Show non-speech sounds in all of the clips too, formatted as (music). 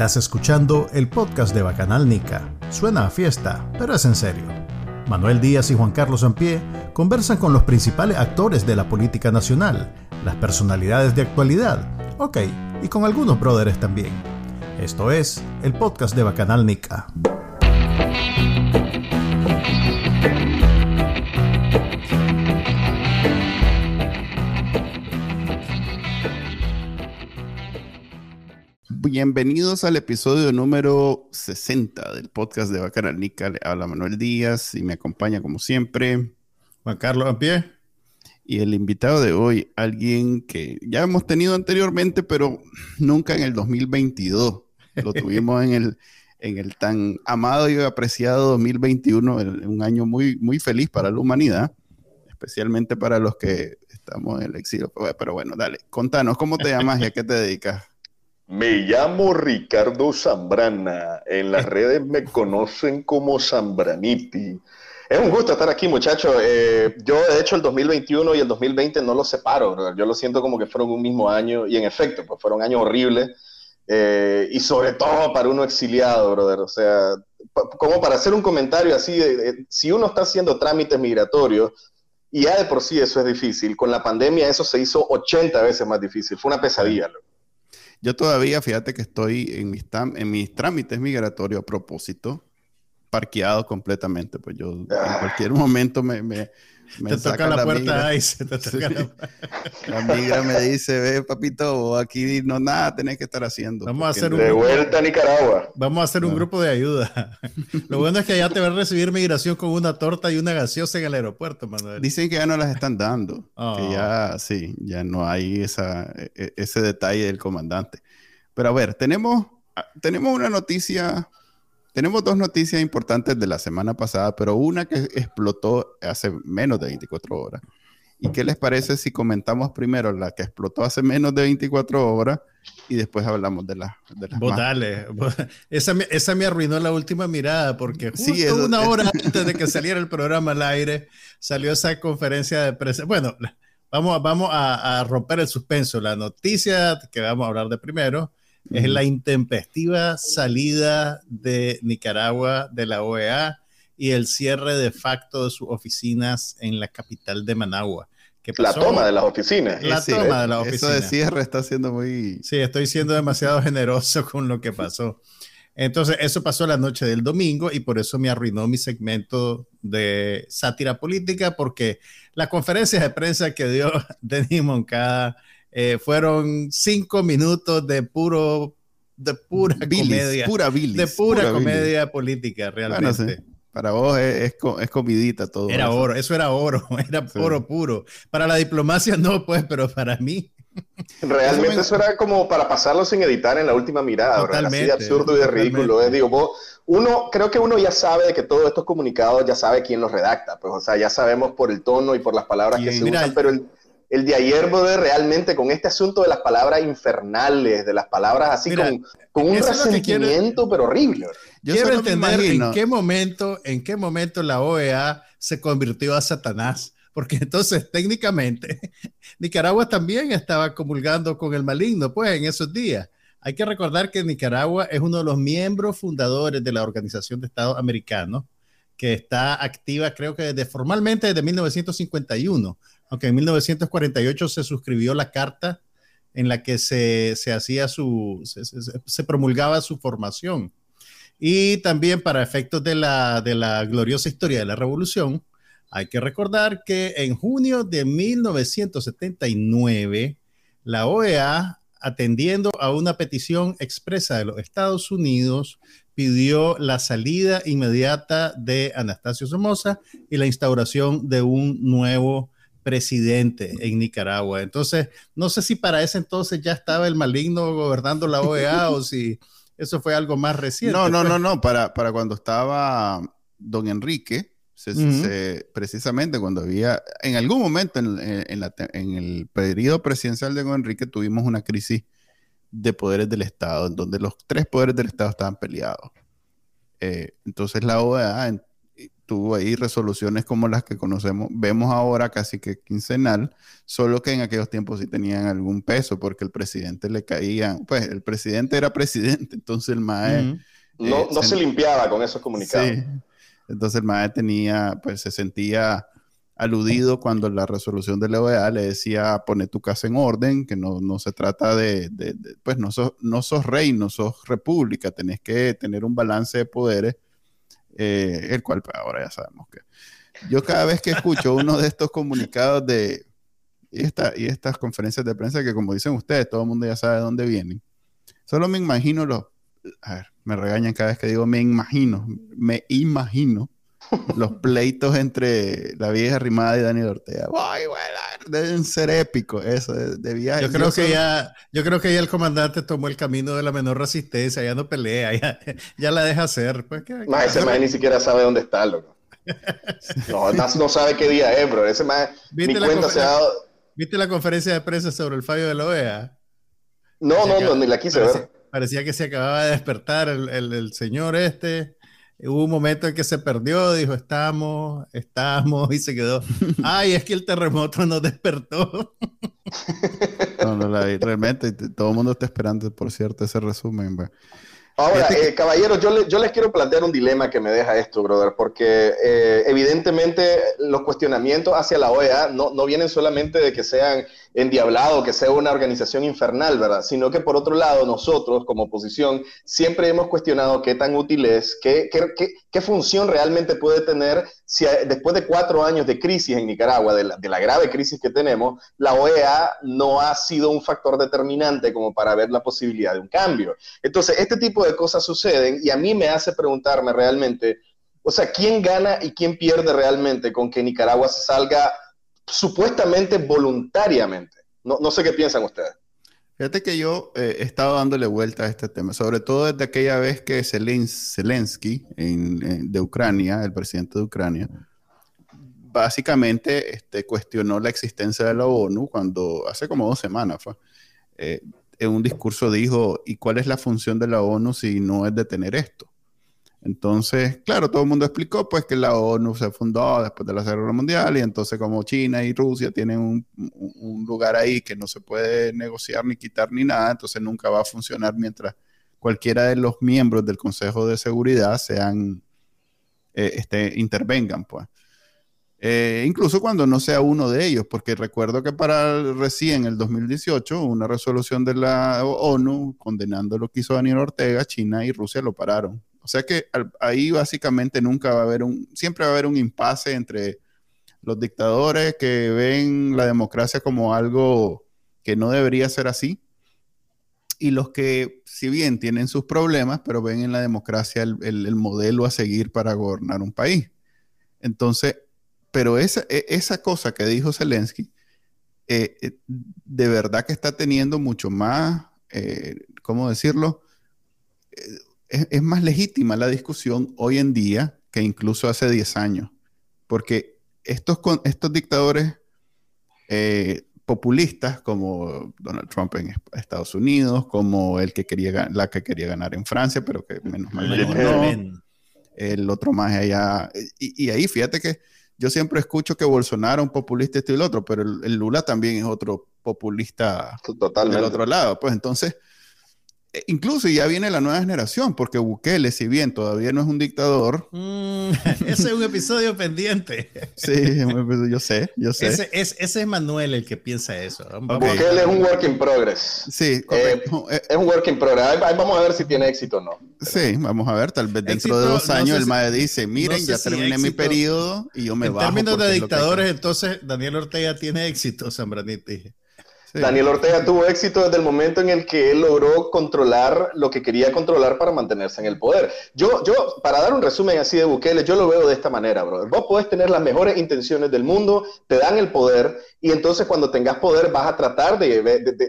Estás escuchando el podcast de Bacanal Nica. Suena a fiesta, pero es en serio. Manuel Díaz y Juan Carlos Ampie conversan con los principales actores de la política nacional, las personalidades de actualidad, ok, y con algunos brothers también. Esto es el podcast de Bacanal Nica. Bienvenidos al episodio número 60 del podcast de Bacanal Nica. Le habla Manuel Díaz y me acompaña como siempre Juan Carlos Ampie. Y el invitado de hoy, alguien que ya hemos tenido anteriormente, pero nunca en el 2022. Lo tuvimos en el, en el tan amado y apreciado 2021, un año muy, muy feliz para la humanidad, especialmente para los que estamos en el exilio. Pero bueno, dale, contanos, ¿cómo te llamas y a qué te dedicas? Me llamo Ricardo Zambrana. En las (laughs) redes me conocen como Zambraniti. Es un gusto estar aquí, muchachos. Eh, yo, de hecho, el 2021 y el 2020 no los separo. Yo lo siento como que fueron un mismo año. Y en efecto, pues fueron años horribles. Eh, y sobre todo para uno exiliado, brother. O sea, como para hacer un comentario así, de, si uno está haciendo trámites migratorios, y ya de por sí eso es difícil, con la pandemia eso se hizo 80 veces más difícil. Fue una pesadilla. Loco. Yo todavía, fíjate que estoy en mis, en mis trámites migratorios a propósito, parqueado completamente. Pues yo en Ah. cualquier momento me, me, me Te toca saca la puerta migra. se te toca Sí. la- (laughs) La migra me dice, ve papito, aquí no nada tenés que estar haciendo. Vamos a hacer un- De vuelta a Nicaragua. Vamos a hacer un No. grupo de ayuda. (laughs) Lo bueno es que allá te va a recibir migración con una torta y una gaseosa en el aeropuerto, Manuel. Dicen que ya no las están dando. Oh. Que ya, sí, ya no hay esa, e- e- ese detalle del comandante. Pero a ver, tenemos, ah, tenemos una noticia, tenemos dos noticias importantes de la semana pasada, pero una que explotó hace menos de 24 horas. ¿Y qué les parece si comentamos primero la que explotó hace menos de 24 horas y después hablamos de, la, de las Vos más? dale. Esa, me- esa me arruinó la última mirada porque justo Sí, eso- una hora (laughs) antes de que saliera el programa al aire salió esa conferencia de prensa. Bueno, vamos, vamos a, a romper el suspenso. La noticia que vamos a hablar de primero es la intempestiva salida de Nicaragua de la OEA y el cierre de facto de sus oficinas en la capital de Managua. que La pasó- toma de las oficinas. La Sí, toma de la Eso oficina. de cierre está siendo muy... Sí, estoy siendo demasiado (laughs) generoso con lo que pasó. Entonces, eso pasó la noche del domingo y por eso me arruinó mi segmento de sátira política, porque las conferencias de prensa que dio (laughs) Denis Moncada eh, fueron cinco minutos de puro, de pura bilis, comedia, pura bilis, de pura, bilis. comedia política, realmente. Bueno, sí. Para vos es, es, es comidita todo. Era eso. oro, eso era oro, (laughs) era Sí. oro puro. Para la diplomacia no, pues, pero para mí, Realmente Eso eso, me- era como para pasarlo sin editar en la última mirada. Así de absurdo y de ridículo. Es, digo, vos, uno, creo que uno ya sabe de que todos estos comunicados ya sabe quién los redacta, pues, o sea, ya sabemos por el tono y por las palabras que ¿Quién? se Mira, usan, pero el, el de ayer, brother, realmente con este asunto de las palabras infernales, de las palabras así Mira, con, con un resentimiento, pero horrible. Yo Quiero entender en qué momento, en qué momento la OEA se convirtió a Satanás, porque entonces técnicamente (laughs) Nicaragua también estaba comulgando con el maligno, pues en esos días. Hay que recordar que Nicaragua es uno de los miembros fundadores de la Organización de Estados Americanos, que está activa, creo que desde, formalmente desde 1951, aunque en 1948 se suscribió la carta en la que se, se hacía su, se, se- se promulgaba su formación. Y también para efectos de la, de la gloriosa historia de la revolución, hay que recordar que en junio de 1979, la OEA, atendiendo a una petición expresa de los Estados Unidos, pidió la salida inmediata de Anastasio Somoza y la instauración de un nuevo presidente en Nicaragua. Entonces, no sé si para ese entonces ya estaba el maligno gobernando la OEA o (laughs) si eso fue algo más reciente. No, no, pues. no, no. Para, para cuando estaba don Enrique, se- Ujú. se- precisamente cuando había, en algún momento en, en- en la te- en el periodo presidencial de don Enrique tuvimos una crisis de poderes del Estado, en donde los tres poderes del Estado estaban peleados. Eh, entonces la OEA tuvo ahí resoluciones como las que conocemos, vemos ahora casi que quincenal, solo que en aquellos tiempos sí tenían algún peso porque el presidente le caía, pues el presidente era presidente, (laughs) entonces el MAE... no, no se, limpiaba con esos comunicados. Sí. Entonces el MAE tenía, pues se sentía aludido cuando la resolución de la OEA le decía pone tu casa en orden, que no, no se trata de, de, pues no sos, no sos rey, no sos república, tenés que tener un balance de poderes, eh, el cual pues, ahora ya sabemos que... Yo cada vez que escucho uno de estos comunicados de... Y, esta, y estas conferencias de prensa que como dicen ustedes, todo el mundo ya sabe de dónde vienen. Solo me imagino los... Me regañan cada vez que digo me imagino, me imagino los pleitos entre la vieja rimada y Daniel Ortega. Ay, deben ser épicos eso, de, viaje. Yo creo, que ya, yo creo que ya el comandante tomó el camino de la menor resistencia, ya no pelea, ya, la deja hacer. Pues, ese man ni siquiera sabe dónde está, loco. (laughs) No, no, sabe qué día es, bro. Ese mi cuenta se ha dado... ¿Viste la conferencia de prensa sobre el fallo de la OEA? No, no, no, ni la quise parecía, ver. Parecía que se acababa de despertar el, el señor este Hubo un momento en que se perdió, dijo, estamos, estamos, y se quedó. Ay, es que el terremoto nos despertó. (laughs) no, no la vi. Realmente, todo el mundo está esperando, por cierto, ese resumen. Ahora, eh, caballeros, yo, yo, les quiero plantear un dilema que me deja esto, brother, porque eh, evidentemente los cuestionamientos hacia la OEA no, no vienen solamente de que sean endiablado, que sea una organización infernal, ¿verdad? Sino que por otro lado, nosotros como oposición siempre hemos cuestionado qué tan útil es, qué, qué, qué, función realmente puede tener si después de cuatro años de crisis en Nicaragua, de la, de la, grave crisis que tenemos, la OEA no ha sido un factor determinante como para ver la posibilidad de un cambio. Entonces, este tipo de cosas suceden y a mí me hace preguntarme realmente, o sea, ¿quién gana y quién pierde realmente con que Nicaragua se salga supuestamente voluntariamente. No, no sé qué piensan ustedes. Fíjate que yo eh, he estado dándole vuelta a este tema, sobre todo desde aquella vez que Zelensky de Ucrania, el presidente de Ucrania, básicamente este, cuestionó la existencia de la ONU cuando hace como dos semanas fue. Eh, en un discurso dijo, ¿y cuál es la función de la ONU si no es detener esto? Entonces, claro, todo el mundo explicó pues que la ONU se fundó después de la Segunda Mundial y entonces como China y Rusia tienen un, un, lugar ahí que no se puede negociar ni quitar ni nada, entonces nunca va a funcionar mientras cualquiera de los miembros del Consejo de Seguridad sean, eh, este, intervengan, pues. Eh, incluso cuando no sea uno de ellos, porque recuerdo que para recién el 2018 una resolución de la ONU condenando lo que hizo Daniel Ortega, China y Rusia lo pararon o sea que ahí básicamente nunca va a haber un, siempre va a haber un impasse entre los dictadores que ven la democracia como algo que no debería ser así y los que, si bien tienen sus problemas, pero ven en la democracia el, modelo a seguir para gobernar un país. Entonces, pero esa, e, esa cosa que dijo Zelensky, eh, eh, de verdad que está teniendo mucho más, eh, ¿cómo decirlo? es, más legítima la discusión hoy en día que incluso hace 10 años, porque estos, estos dictadores eh, populistas como Donald Trump en Estados Unidos, como el que quería la que quería ganar en Francia, pero que menos mal no, el otro más allá, y, ahí fíjate que yo siempre escucho que Bolsonaro es un populista este y el otro, pero el, Lula también es otro populista Totalmente. del otro lado, pues entonces incluso ya viene la nueva generación, porque Bukele, si bien todavía no es un dictador. Mm, (laughs) ese es un episodio pendiente. (laughs) Sí, yo sé, yo sé. Ese es, ese es Manuel el que piensa eso. Bukele es un work in progress. Sí, eh, (laughs) es un work in progress. vamos a ver si tiene éxito o no. Sí, vamos a ver. Tal vez dentro de dos años el MAE dice: Miren, ya terminé mi periodo y yo me en bajo. En términos de dictadores, entonces Daniel Ortega tiene éxito, Daniel Ortega tuvo éxito desde el momento en el que él logró controlar lo que quería controlar para mantenerse en el poder. Yo, yo, para dar un resumen así de Bukele, yo lo veo de esta manera, brother. Vos podés tener las mejores intenciones del mundo, te dan el poder y entonces cuando tengas poder vas a tratar de,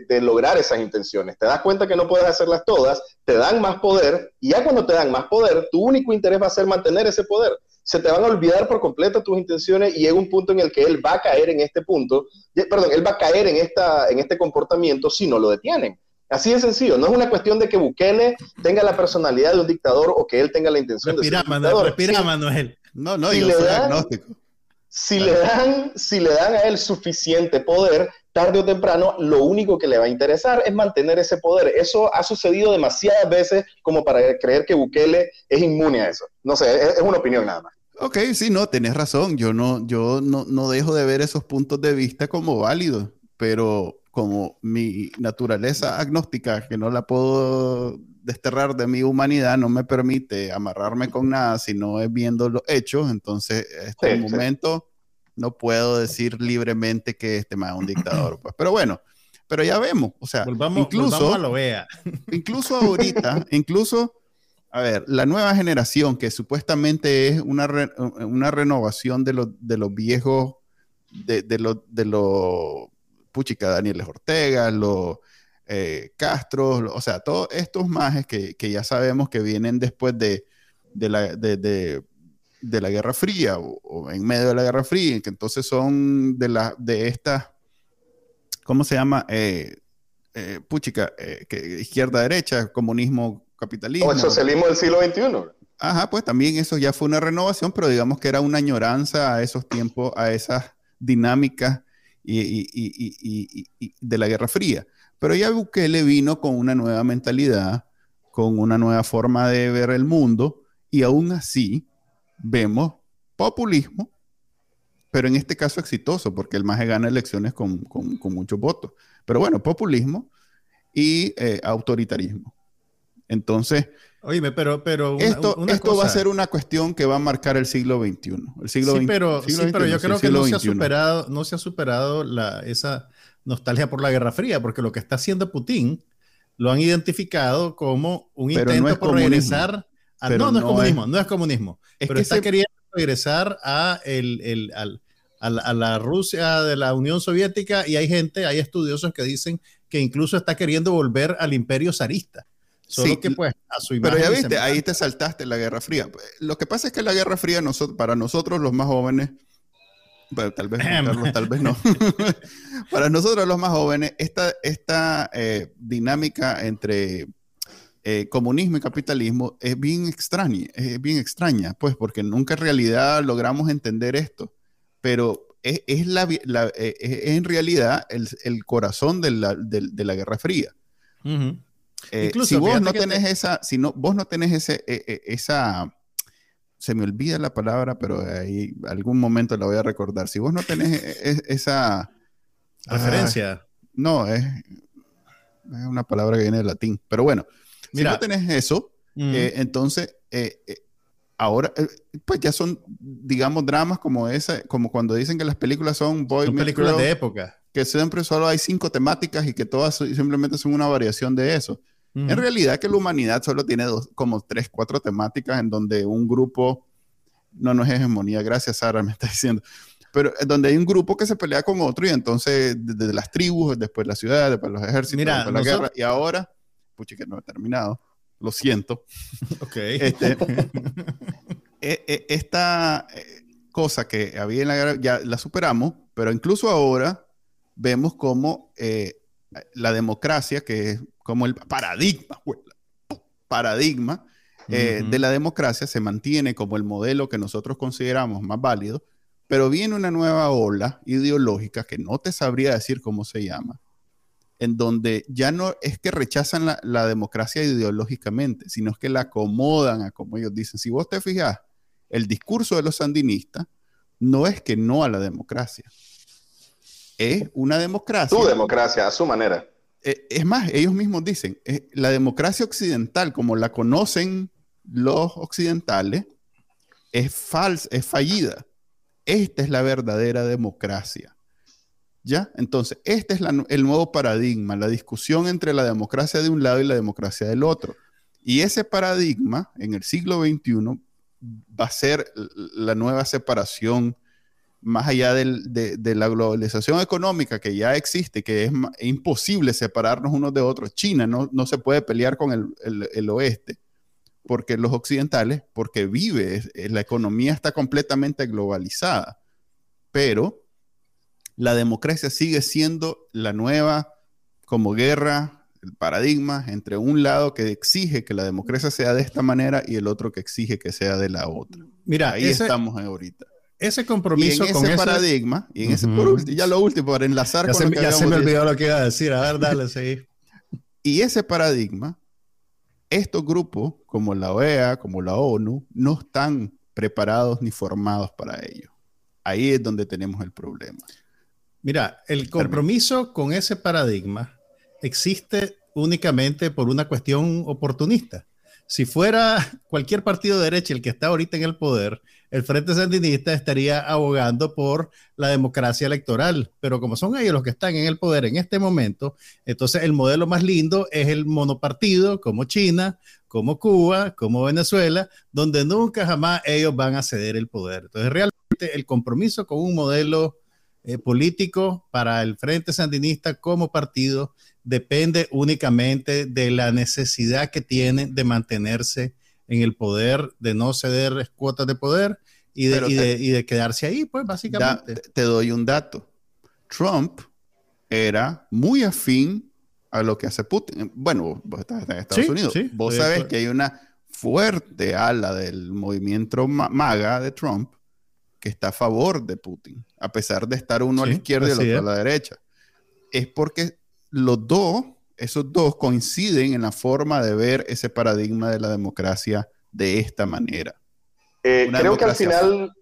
de lograr esas intenciones. Te das cuenta que no puedes hacerlas todas, te dan más poder y ya cuando te dan más poder, tu único interés va a ser mantener ese poder se te van a olvidar por completo tus intenciones y llega un punto en el que él va a caer en este punto, perdón, él va a caer en, esta, en este comportamiento si no lo detienen. Así de sencillo, no es una cuestión de que Bukele tenga la personalidad de un dictador o que él tenga la intención de ser un dictador. Respira, Manuel. No, no, yo soy agnóstico. Si le, dan, si le dan a él suficiente poder, tarde o temprano, lo único que le va a interesar es mantener ese poder. Eso ha sucedido demasiadas veces como para creer que Bukele es inmune a eso. No sé, es, una opinión nada más. Ok, sí, no, tenés razón. Yo no, yo no, no dejo de ver esos puntos de vista como válidos, pero como mi naturaleza agnóstica, que no la puedo desterrar de mi humanidad, no me permite amarrarme con nada, sino es viendo los hechos, entonces este momento no puedo decir libremente que este más es un dictador. Pues. Pero bueno, pero ya vemos, o sea, incluso, lo vea. (laughs) incluso ahorita, incluso, a ver, la nueva generación que supuestamente es una, una renovación de, de los viejos, de, de los, de los puchica Daniel Ortega, los eh, Castro, o sea, todos estos majes que, ya sabemos que vienen después de, la, de, la Guerra Fría o, en medio de la Guerra Fría, que entonces son de, la, de esta, ¿cómo se llama? Eh, eh, puchica, izquierda-derecha, comunismo, capitalismo. O el socialismo del siglo XXI. Ajá, pues también eso ya fue una renovación, pero digamos que era una añoranza a esos tiempos, a esas dinámicas y, de la Guerra Fría. Pero ya Bukele vino con una nueva mentalidad, con una nueva forma de ver el mundo y aún así vemos populismo, pero en este caso exitoso, porque el MAGE gana elecciones con, muchos votos. Pero bueno, populismo y eh, autoritarismo. Entonces, Oye, pero, pero esto, esto va a ser una cuestión que va a marcar el siglo XXI. El siglo sí, pero, sí, pero yo creo que no se, ha superado, no se ha superado la, esa nostalgia por la Guerra Fría, porque lo que está haciendo Putin lo han identificado como un intento por regresar a, no, no es comunismo, no es comunismo, pero está queriendo regresar a, el, el, al, a la Rusia de la Unión Soviética y hay gente, hay estudiosos que dicen que incluso está queriendo volver al imperio zarista. Solo que pues a su Pero ya viste, ahí te saltaste la Guerra Fría. Lo que pasa es que la Guerra Fría para nosotros los más jóvenes, tal vez tal vez no. (laughs) para nosotros los más jóvenes, esta, esta eh, dinámica entre eh, comunismo y capitalismo es bien extraña, es bien extraña, pues porque nunca en realidad logramos entender esto. Pero es, es la, eh, en realidad el, corazón de la, de, la Guerra Fría. Eh, si vos no tenés esa, si no, vos no tenés ese, e, e, esa, se me olvida la palabra, pero ahí algún momento la voy a recordar. Si vos no tenés e, esa referencia, ah, no es, una palabra que viene del latín, pero bueno, si no tenés eso, mm. eh, entonces eh, ahora, pues ya son, digamos, dramas como esa, como cuando dicen que las películas son boy son películas de época. Que siempre solo hay cinco temáticas y que todas simplemente son una variación de eso. En realidad que la humanidad solo tiene dos, como tres, cuatro temáticas en donde un grupo, no, no es hegemonía, gracias Sara, me está diciendo, pero donde hay un grupo que se pelea con otro y entonces desde las tribus, después la ciudad, después los ejércitos, después la guerra, y ahora, pucha que no he terminado, lo siento. (laughs) Ok. Este, (laughs) e, e, esta eh, cosa que había en la guerra ya la superamos, pero incluso ahora vemos como eh, la democracia, que es como el paradigma, paradigma eh, de la democracia, se mantiene como el modelo que nosotros consideramos más válido, pero viene una nueva ola ideológica que no te sabría decir cómo se llama, en donde ya no es que rechazan la, democracia ideológicamente, sino es que la acomodan a como ellos dicen. Si vos te fijas, el discurso de los sandinistas no es que no a la democracia, es una democracia. Tu democracia, a su manera. Eh, es más, ellos mismos dicen, eh, la democracia occidental, como la conocen los occidentales, es falsa, es fallida. Esta es la verdadera democracia. ¿Ya? Entonces, este es el nuevo paradigma, la discusión entre la democracia de un lado y la democracia del otro. Y ese paradigma en el siglo XXI va a ser la nueva separación más allá de, la globalización económica que ya existe, que es, imposible separarnos unos de otros. China no, no se puede pelear con el, oeste, porque los occidentales, porque vive, la economía está completamente globalizada, pero la democracia sigue siendo la nueva como guerra el paradigma entre un lado que exige que la democracia sea de esta manera y el otro que exige que sea de la otra. Mira, ahí estamos ahorita. Ese compromiso con ese paradigma, y en ese, ya lo último, para enlazar con se, lo que Ya se me olvidó lo que iba a decir. A ver, dale, sí. (laughs) y ese paradigma, estos grupos, como la OEA, como la ONU, no están preparados ni formados para ello. Ahí es donde tenemos el problema. Mira, el compromiso con ese paradigma existe únicamente por una cuestión oportunista. Si fuera (laughs) cualquier partido de derecha el que está ahorita en el poder, el Frente Sandinista estaría abogando por la democracia electoral. Pero como son ellos los que están en el poder en este momento, entonces el modelo más lindo es el monopartido, como China, como Cuba, como Venezuela, donde nunca jamás ellos van a ceder el poder. Entonces realmente el compromiso con un modelo eh, político para el Frente Sandinista como partido depende únicamente de la necesidad que tiene de mantenerse en el poder, de no ceder cuotas de poder y de, quedarse ahí, pues básicamente. te doy un dato. Trump era muy afín a lo que hace Putin. Bueno, vos estás en Estados Unidos. vos sabes que hay una fuerte ala del movimiento maga de Trump que está a favor de Putin, a pesar de estar uno a la izquierda y el otro a la derecha. Es porque los dos, esos dos coinciden en la forma de ver ese paradigma de la democracia de esta manera. Eh, creo que al final,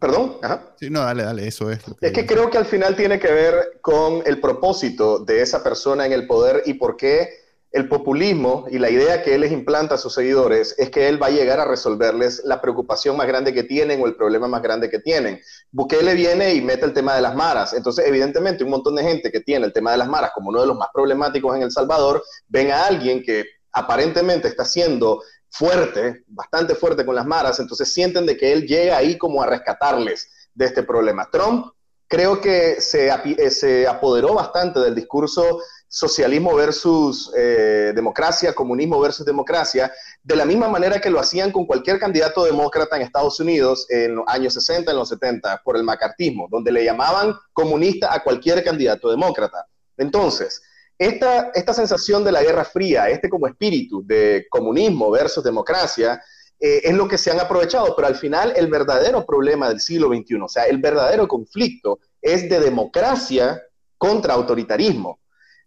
perdón, Sí, no, dale, dale, eso es. es que creo que al final tiene que ver con el propósito de esa persona en el poder y por qué el populismo y la idea que él les implanta a sus seguidores es que él va a llegar a resolverles la preocupación más grande que tienen o el problema más grande que tienen. Bukele viene y mete el tema de las maras. Entonces, evidentemente, un montón de gente que tiene el tema de las maras como uno de los más problemáticos en El Salvador, ven a alguien que aparentemente está siendo fuerte, bastante fuerte con las maras, entonces sienten de que él llega ahí como a rescatarles de este problema. Trump creo que se, eh, se apoderó bastante del discurso socialismo versus eh, democracia, comunismo versus democracia, de la misma manera que lo hacían con cualquier candidato demócrata en Estados Unidos en los años 60, en los 70, por el macartismo, donde le llamaban comunista a cualquier candidato demócrata. Entonces, esta, esta sensación de la Guerra Fría, este como espíritu de comunismo versus democracia, eh, es lo que se han aprovechado, pero al final el verdadero problema del siglo XXI, o sea, el verdadero conflicto es de democracia contra autoritarismo.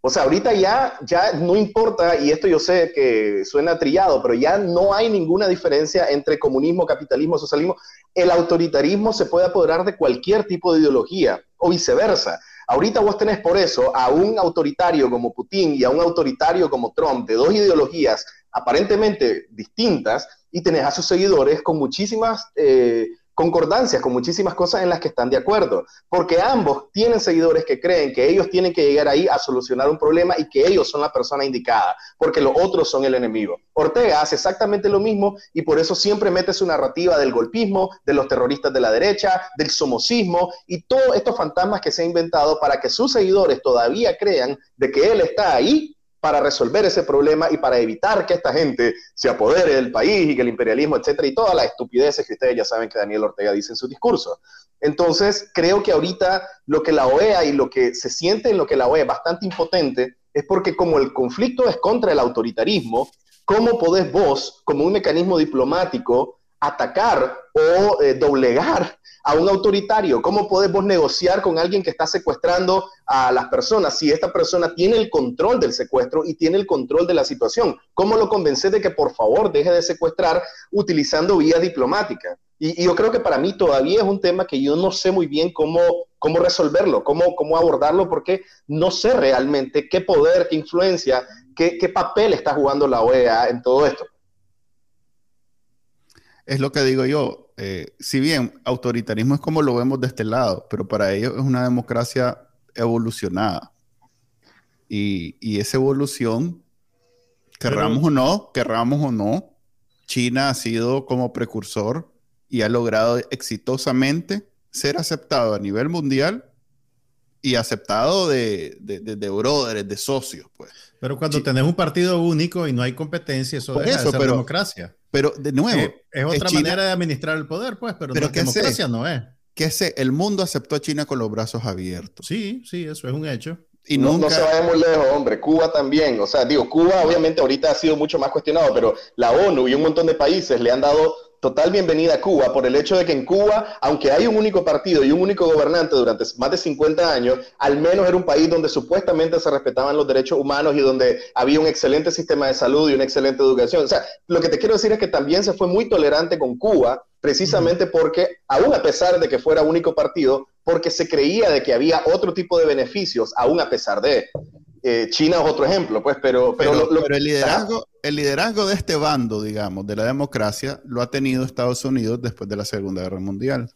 O sea, ahorita ya, ya no importa, y esto yo sé que suena trillado, pero ya no hay ninguna diferencia entre comunismo, capitalismo, socialismo. El autoritarismo se puede apoderar de cualquier tipo de ideología o viceversa. Ahorita vos tenés por eso a un autoritario como Putin y a un autoritario como Trump, de dos ideologías aparentemente distintas, y tenés a sus seguidores con muchísimas eh, concordancias con muchísimas cosas en las que están de acuerdo, porque ambos tienen seguidores que creen que ellos tienen que llegar ahí a solucionar un problema y que ellos son la persona indicada, porque los otros son el enemigo. Ortega hace exactamente lo mismo y por eso siempre mete su narrativa del golpismo, de los terroristas de la derecha, del somocismo y todos estos fantasmas que se ha inventado para que sus seguidores todavía crean de que él está ahí para resolver ese problema y para evitar que esta gente se apodere del país y que el imperialismo, etcétera, y todas las estupideces que ustedes ya saben que Daniel Ortega dice en su discurso. Entonces, creo que ahorita lo que la OEA y lo que se siente en lo que la OEA es bastante impotente es porque como el conflicto es contra el autoritarismo, ¿cómo podés vos, como un mecanismo diplomático, atacar o eh, doblegar a un autoritario? ¿Cómo podemos negociar con alguien que está secuestrando a las personas si esta persona tiene el control del secuestro y tiene el control de la situación? ¿Cómo lo convences de que por favor deje de secuestrar utilizando vías diplomáticas? Y, yo creo que para mí todavía es un tema que yo no sé muy bien cómo, cómo resolverlo, cómo, cómo abordarlo, porque no sé realmente qué poder, qué influencia, qué, qué papel está jugando la OEA en todo esto. Es lo que digo yo, eh, si bien autoritarismo es como lo vemos de este lado, pero para ellos es una democracia evolucionada. Y, esa evolución, querramos o no, querramos o no, China ha sido como precursor y ha logrado exitosamente ser aceptado a nivel mundial y aceptado de, de, de, de de socios, pues. Pero cuando tenés un partido único y no hay competencia, eso es democracia. Pero de nuevo. es otra manera de administrar el poder, pues, pero, pero democracia no es. Que ese, el mundo aceptó a China con los brazos abiertos. Sí, sí, eso es un hecho. Y no, no se vaya muy lejos, hombre. Cuba también. O sea, digo, Cuba obviamente ahorita ha sido mucho más cuestionado, pero la ONU y un montón de países le han dado total bienvenida a Cuba por el hecho de que en Cuba, aunque hay un único partido y un único gobernante durante más de 50 años, al menos era un país donde supuestamente se respetaban los derechos humanos y donde había un excelente sistema de salud y una excelente educación. O sea, lo que te quiero decir es que también se fue muy tolerante con Cuba, precisamente porque, aún a pesar de que fuera único partido, porque se creía de que había otro tipo de beneficios, aún a pesar de. Eh, China es otro ejemplo, pues, pero... Pero, el, liderazgo, el liderazgo de este bando, digamos, de la democracia, lo ha tenido Estados Unidos después de la Segunda Guerra Mundial.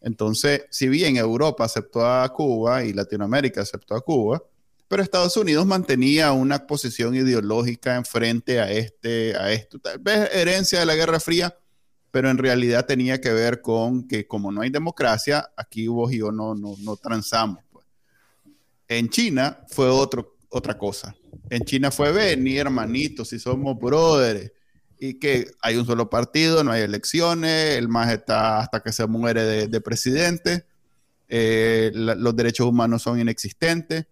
Entonces, si bien Europa aceptó a Cuba y Latinoamérica aceptó a Cuba, pero Estados Unidos mantenía una posición ideológica en frente a este, a esto, tal vez herencia de la Guerra Fría, pero en realidad tenía que ver con que como no hay democracia, aquí vos y yo no, no, no transamos. Pues. En China fue otro, otra cosa. En China fue, ven, ni hermanitos, si somos brothers, y que hay un solo partido, no hay elecciones, el más está hasta que se muere de, presidente, eh, los derechos humanos son inexistentes.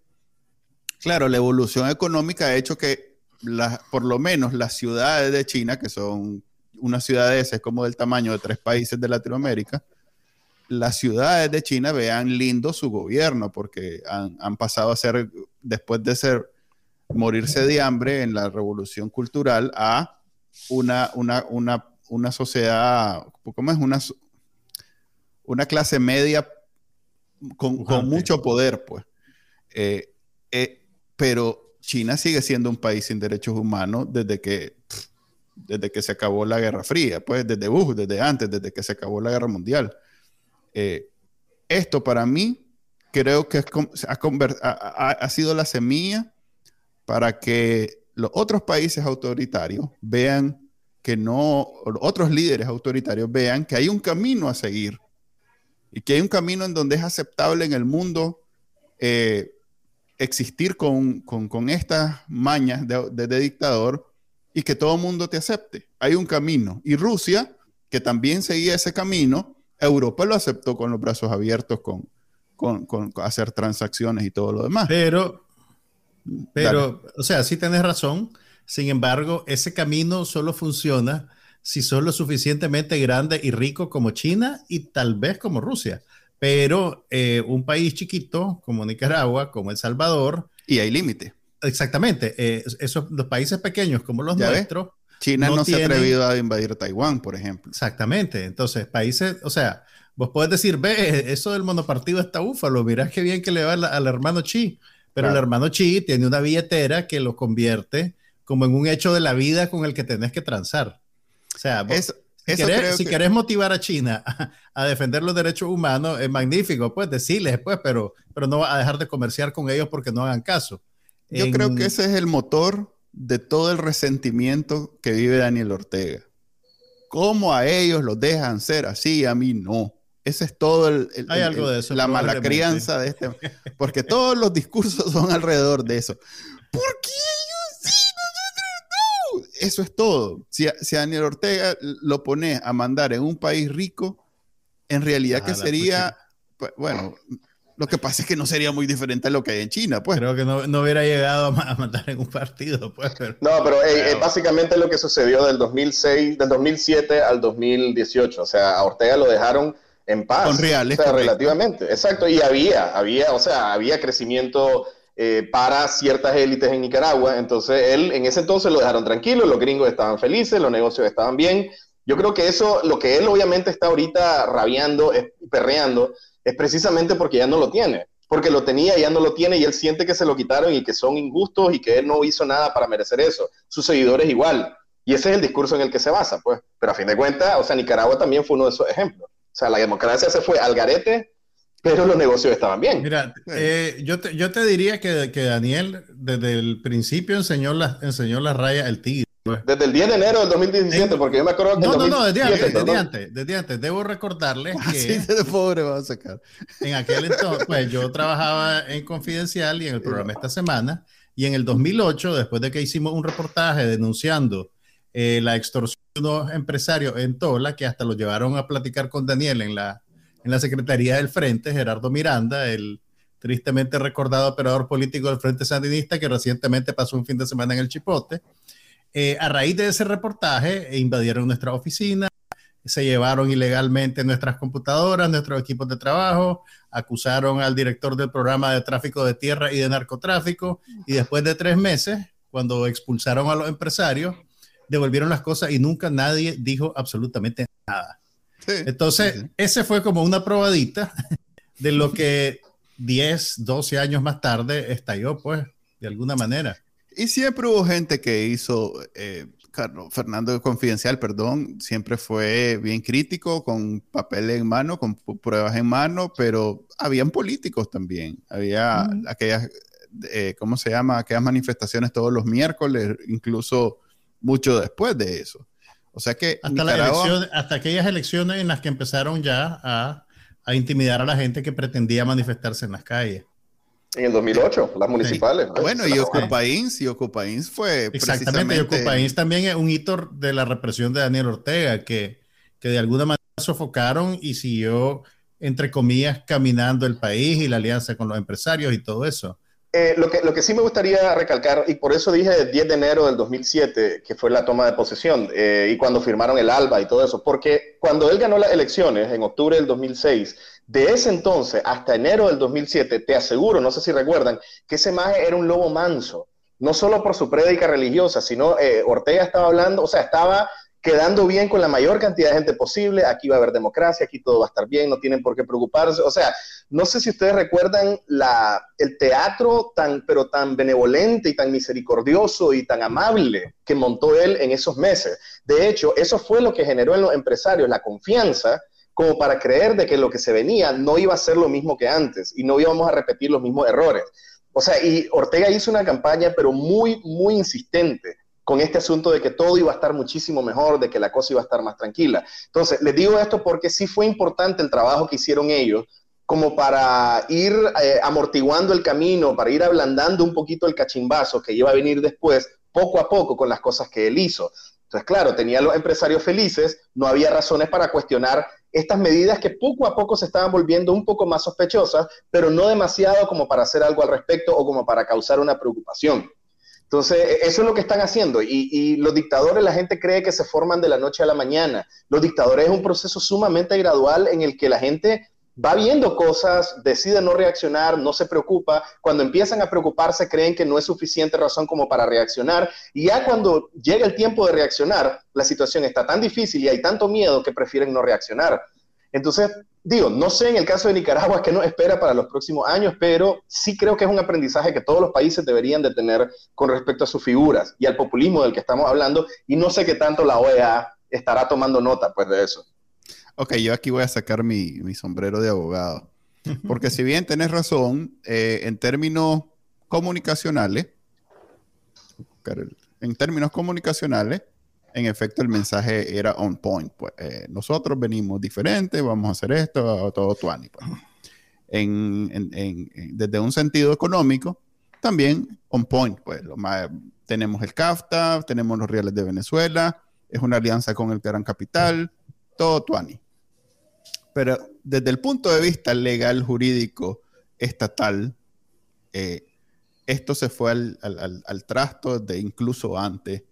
Claro, la evolución económica ha hecho que por lo menos las ciudades de China, que son unas ciudades es como del tamaño de tres países de Latinoamérica, las ciudades de China vean lindo su gobierno, porque han, pasado a ser, después de ser morirse de hambre en la revolución cultural, a una, una, una, una sociedad, ¿cómo es? Una, una clase media con, mucho poder, pues. Eh, eh, pero China sigue siendo un país sin derechos humanos desde que, desde que se acabó la Guerra Fría, pues desde Bush, desde antes, desde que se acabó la Guerra Mundial. Eh, esto para mí creo que ha, ha, sido la semilla para que los otros países autoritarios vean que no, otros líderes autoritarios vean que hay un camino a seguir y que hay un camino en donde es aceptable en el mundo eh, existir con, con, estas mañas de, dictador y que todo el mundo te acepte. Hay un camino. Y Rusia, que también seguía ese camino, Europa lo aceptó con los brazos abiertos, con, con, hacer transacciones y todo lo demás. Pero, pero, o sea, sí tienes razón. Sin embargo, ese camino solo funciona si son lo suficientemente grande y rico como China y tal vez como Rusia. Pero eh, un país chiquito como Nicaragua, como El Salvador. Y hay límite. Exactamente. Eh, esos, los países pequeños como los nuestros. China no, se ha atrevido a invadir Taiwán, por ejemplo. Exactamente. Entonces, países, o sea, vos podés decir, ve, eso del monopartido está búfalo, mirá qué bien que le va al, hermano Chi. Pero el hermano Chi tiene una billetera que lo convierte como en un hecho de la vida con el que tenés que transar. O sea, si, querés, motivar a China (laughs) a, defender los derechos humanos, es magnífico, pues decirles, pues, pero, pero no va a dejar de comerciar con ellos porque no hagan caso. Yo creo que ese es el motor de todo el resentimiento que vive Daniel Ortega. ¿Cómo a ellos los dejan ser así? A mí no. Ese es todo el, Hay algo de eso, la mala crianza de este. Porque todos los discursos son alrededor de eso. ¿Por qué ellos sí, nosotros no? Eso es todo. Si, si a Daniel Ortega lo pone a mandar en un país rico, en realidad que sería, pues, bueno, lo que pasa es que no sería muy diferente a lo que hay en China, pues. Creo que no, no hubiera llegado a matar en un partido, pues. No, pero es básicamente lo que sucedió del 2006, del 2007 al 2018. O sea, a Ortega lo dejaron en paz. Con reales. O sea, relativamente. Exacto. Y había, había, o sea, había crecimiento eh, para ciertas élites en Nicaragua. Entonces, él en ese entonces lo dejaron tranquilo, los gringos estaban felices, los negocios estaban bien. Yo creo que eso, lo que él obviamente está ahorita rabiando, perreando, es precisamente porque ya no lo tiene. Porque lo tenía ya no lo tiene y él siente que se lo quitaron y que son injustos y que él no hizo nada para merecer eso. Sus seguidores igual. Y ese es el discurso en el que se basa, pues. Pero a fin de cuentas, o sea, Nicaragua también fue uno de esos ejemplos. O sea, la democracia se fue al garete, pero los negocios estaban bien. Mira, eh, yo, te, yo te diría que, que, Daniel desde el principio enseñó la, enseñó la raya el tigre. Pues. Desde el 10 de enero del 2017, porque yo me acuerdo que. No, no, no, desde antes, desde antes, desde antes. Debo recordarles ah, que. de pobre va a sacar. En aquel entonces, pues yo trabajaba en Confidencial y en el programa esta semana. Y en el 2008, después de que hicimos un reportaje denunciando eh, la extorsión de unos empresarios en Tola, que hasta lo llevaron a platicar con Daniel en la, en la Secretaría del Frente, Gerardo Miranda, el tristemente recordado operador político del Frente Sandinista que recientemente pasó un fin de semana en el Chipote. Eh, a raíz de ese reportaje, eh, invadieron nuestra oficina, se llevaron ilegalmente nuestras computadoras, nuestros equipos de trabajo, acusaron al director del programa de tráfico de tierra y de narcotráfico, y después de tres meses, cuando expulsaron a los empresarios, devolvieron las cosas y nunca nadie dijo absolutamente nada. Entonces, ese fue como una probadita (laughs) de lo que 10, 12 años más tarde estalló, pues, de alguna manera. Y siempre hubo gente que hizo, eh, Carlos, Fernando Confidencial, perdón, siempre fue bien crítico, con papel en mano, con pruebas en mano, pero habían políticos también. Había aquellas, eh, ¿cómo se llama? Aquellas manifestaciones todos los miércoles, incluso mucho después de eso. O sea que hasta, hasta aquellas elecciones en las que empezaron ya a, a, intimidar a la gente que pretendía manifestarse en las calles. En el 2008, las municipales. Bueno, y Ocupains, y Ocupains fue Exactamente, y Ocupains también es un hito de la represión de Daniel Ortega, que, que de alguna manera sofocaron y siguió, entre comillas, caminando el país y la alianza con los empresarios y todo eso. Eh, lo, que, lo que sí me gustaría recalcar, y por eso dije el 10 de enero del 2007, que fue la toma de posesión, eh, y cuando firmaron el ALBA y todo eso, porque cuando él ganó las elecciones en octubre del 2006, de ese entonces hasta enero del 2007, te aseguro, no sé si recuerdan, que ese maje era un lobo manso, no solo por su prédica religiosa, sino eh, Ortega estaba hablando, o sea, estaba quedando bien con la mayor cantidad de gente posible, aquí va a haber democracia, aquí todo va a estar bien, no tienen por qué preocuparse. O sea, no sé si ustedes recuerdan el teatro tan, pero tan benevolente y tan misericordioso y tan amable que montó él en esos meses. De hecho, eso fue lo que generó en los empresarios la confianza como para creer de que lo que se venía no iba a ser lo mismo que antes y no íbamos a repetir los mismos errores. O sea, y Ortega hizo una campaña, pero muy, muy insistente con este asunto de que todo iba a estar muchísimo mejor, de que la cosa iba a estar más tranquila. Entonces, les digo esto porque sí fue importante el trabajo que hicieron ellos como para ir eh, amortiguando el camino, para ir ablandando un poquito el cachimbazo que iba a venir después, poco a poco, con las cosas que él hizo. Entonces, claro, tenía a los empresarios felices, no había razones para cuestionar estas medidas que poco a poco se estaban volviendo un poco más sospechosas, pero no demasiado como para hacer algo al respecto o como para causar una preocupación. Entonces, e, eso es lo que están haciendo. Y, los dictadores, la gente cree que se forman de la noche a la mañana. Los dictadores es un proceso sumamente gradual en el que la gente va viendo cosas, decide no reaccionar, no se preocupa. Cuando empiezan a preocuparse, creen que no es suficiente razón como para reaccionar. Y ya cuando llega el tiempo de reaccionar, la situación está tan difícil y hay tanto miedo que prefieren no reaccionar. Entonces, digo, no sé en el caso de Nicaragua qué nos espera para los próximos años, pero sí creo que es un aprendizaje que todos los países deberían de tener con respecto a sus figuras y al populismo del que estamos hablando, y no sé qué tanto la OEA estará tomando nota pues de eso. Ok, yo aquí voy a sacar mi, sombrero de abogado, (laughs) porque si bien tenés razón, eh, en términos comunicacionales, en términos comunicacionales, en efecto el mensaje era on point. Pues, eh, nosotros venimos diferentes, vamos a hacer esto, todo tuani. Pues. desde un sentido económico, también on point. Pues, tenemos el CAFTA, tenemos los reales de Venezuela, es una alianza con el Gran Capital, todo tuani. Pero desde el punto de vista legal, jurídico, estatal, eh, esto se fue al, al, trasto de incluso antes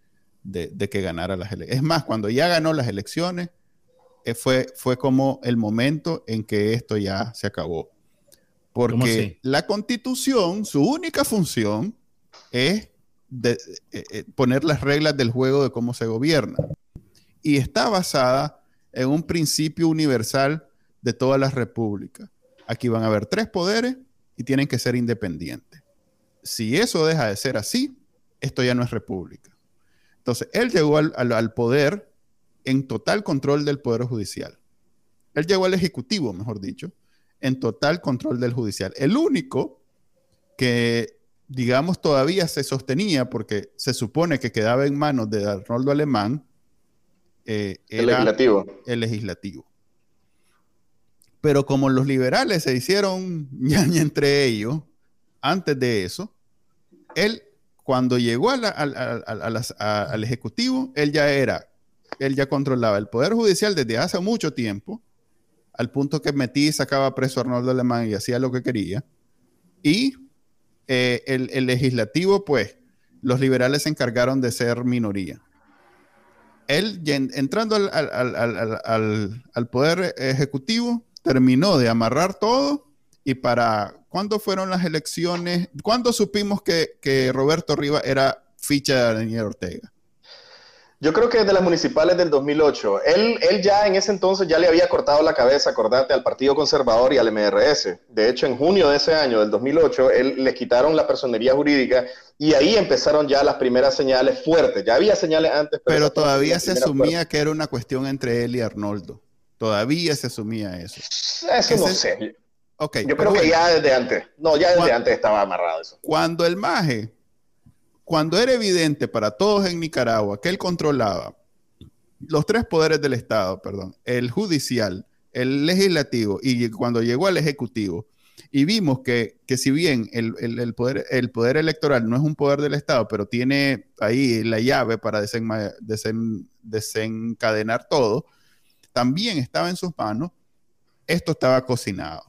de, que ganara las elecciones. Es más, cuando ya ganó las elecciones, eh, fue, fue como el momento en que esto ya se acabó. Porque la constitución, su única función es de, eh, eh, poner las reglas del juego de cómo se gobierna. Y está basada en un principio universal de todas las repúblicas. Aquí van a haber tres poderes y tienen que ser independientes. Si eso deja de ser así, esto ya no es república. Entonces, él llegó al, poder en total control del Poder Judicial. Él llegó al Ejecutivo, mejor dicho, en total control del Judicial. El único que, digamos, todavía se sostenía, porque se supone que quedaba en manos de Arnoldo Alemán, eh, el legislativo. El legislativo. Pero como los liberales se hicieron (laughs) ñaña entre ellos, antes de eso, él cuando llegó al Ejecutivo, él ya era, él ya controlaba el Poder Judicial desde hace mucho tiempo, al punto que metí y sacaba preso a Arnoldo Alemán y hacía lo que quería. Y eh, el, legislativo, pues, los liberales se encargaron de ser minoría. Él, entrando al, poder ejecutivo, terminó de amarrar todo y para, ¿cuándo fueron las elecciones? ¿Cuándo supimos que, que Roberto Riva era ficha de Daniel Ortega? Yo creo que desde las municipales del 2008. Él, él ya en ese entonces ya le había cortado la cabeza, acordate, al Partido Conservador y al MRS. De hecho, en junio de ese año, del 2008, él les quitaron la personería jurídica y ahí empezaron ya las primeras señales fuertes. Ya había señales antes. Pero, todavía se asumía que era una cuestión entre él y Arnoldo. Todavía se asumía eso. Eso no sé. Okay, Yo creo que ya desde antes. No, ya desde antes estaba amarrado eso. Cuando el maje cuando era evidente para todos en Nicaragua que él controlaba los tres poderes del Estado, perdón, el judicial, el legislativo y cuando llegó al ejecutivo, y vimos que, si bien el, poder, el poder electoral no es un poder del Estado, pero tiene ahí la llave para desencadenar todo, también estaba en sus manos, esto estaba cocinado.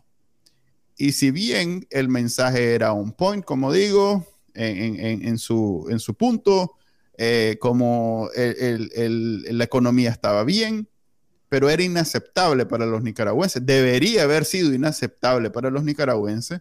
Y si bien el mensaje era un point, como digo, en, su, en su punto, eh, como la economía estaba bien, pero era inaceptable para los nicaragüenses. Debería haber sido inaceptable para los nicaragüenses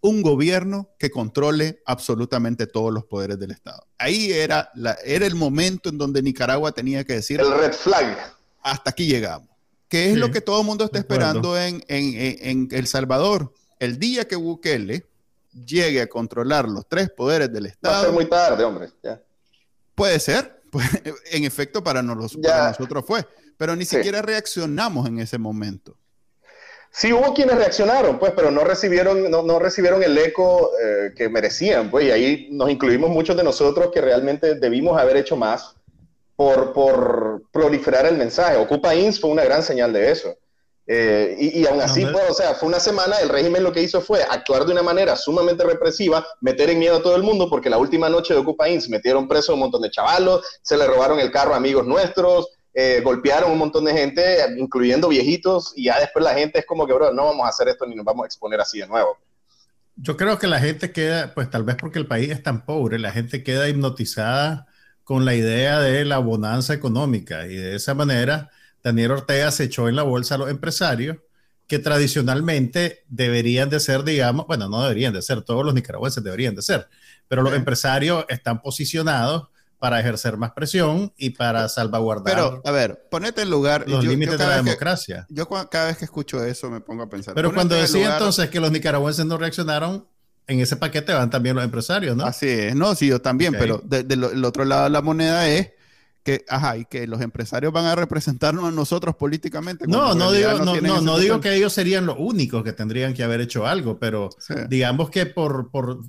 un gobierno que controle absolutamente todos los poderes del Estado. Ahí era, la, era el momento en donde Nicaragua tenía que decir... El red flag. Hasta aquí llegamos. Que es lo que todo el mundo está esperando en, en, El Salvador. El día que Bukele llegue a controlar los tres poderes del Estado. Va a ser muy tarde, hombre. Puede ser. (laughs) en efecto, para, nosotros fue. Pero ni siquiera reaccionamos en ese momento. Sí, hubo quienes reaccionaron, pues, pero no recibieron, no, recibieron el eco eh, que merecían, pues, y ahí nos incluimos muchos de nosotros que realmente debimos haber hecho más por, por proliferar el mensaje. Ocupa INS fue una gran señal de eso. Eh, y, aún así, o sea, fue una semana, el régimen lo que hizo fue actuar de una manera sumamente represiva, meter en miedo a todo el mundo, porque la última noche de Ocupa Inc. metieron preso a un montón de chavalos, se le robaron el carro a amigos nuestros, eh, golpearon a un montón de gente, incluyendo viejitos, y ya después la gente es como que, bro, no vamos a hacer esto ni nos vamos a exponer así de nuevo. Yo creo que la gente queda, pues tal vez porque el país es tan pobre, la gente queda hipnotizada con la idea de la bonanza económica y de esa manera Daniel Ortega se echó en la bolsa a los empresarios que tradicionalmente deberían de ser, digamos, bueno, no deberían de ser, todos los nicaragüenses deberían de ser, pero los empresarios están posicionados para ejercer más presión y para salvaguardar. Pero, a ver, ponete en lugar. Los límites de la democracia. yo cada vez que escucho eso me pongo a pensar. Pero cuando decía entonces que los nicaragüenses no reaccionaron, en ese paquete van también los empresarios, ¿no? Así es, no, sí, yo también, pero del otro lado de la moneda es que, ajá, y que los empresarios van a representarnos a nosotros políticamente. No, no digo, no, no, digo que ellos serían los únicos que tendrían que haber hecho algo, pero digamos que por, por,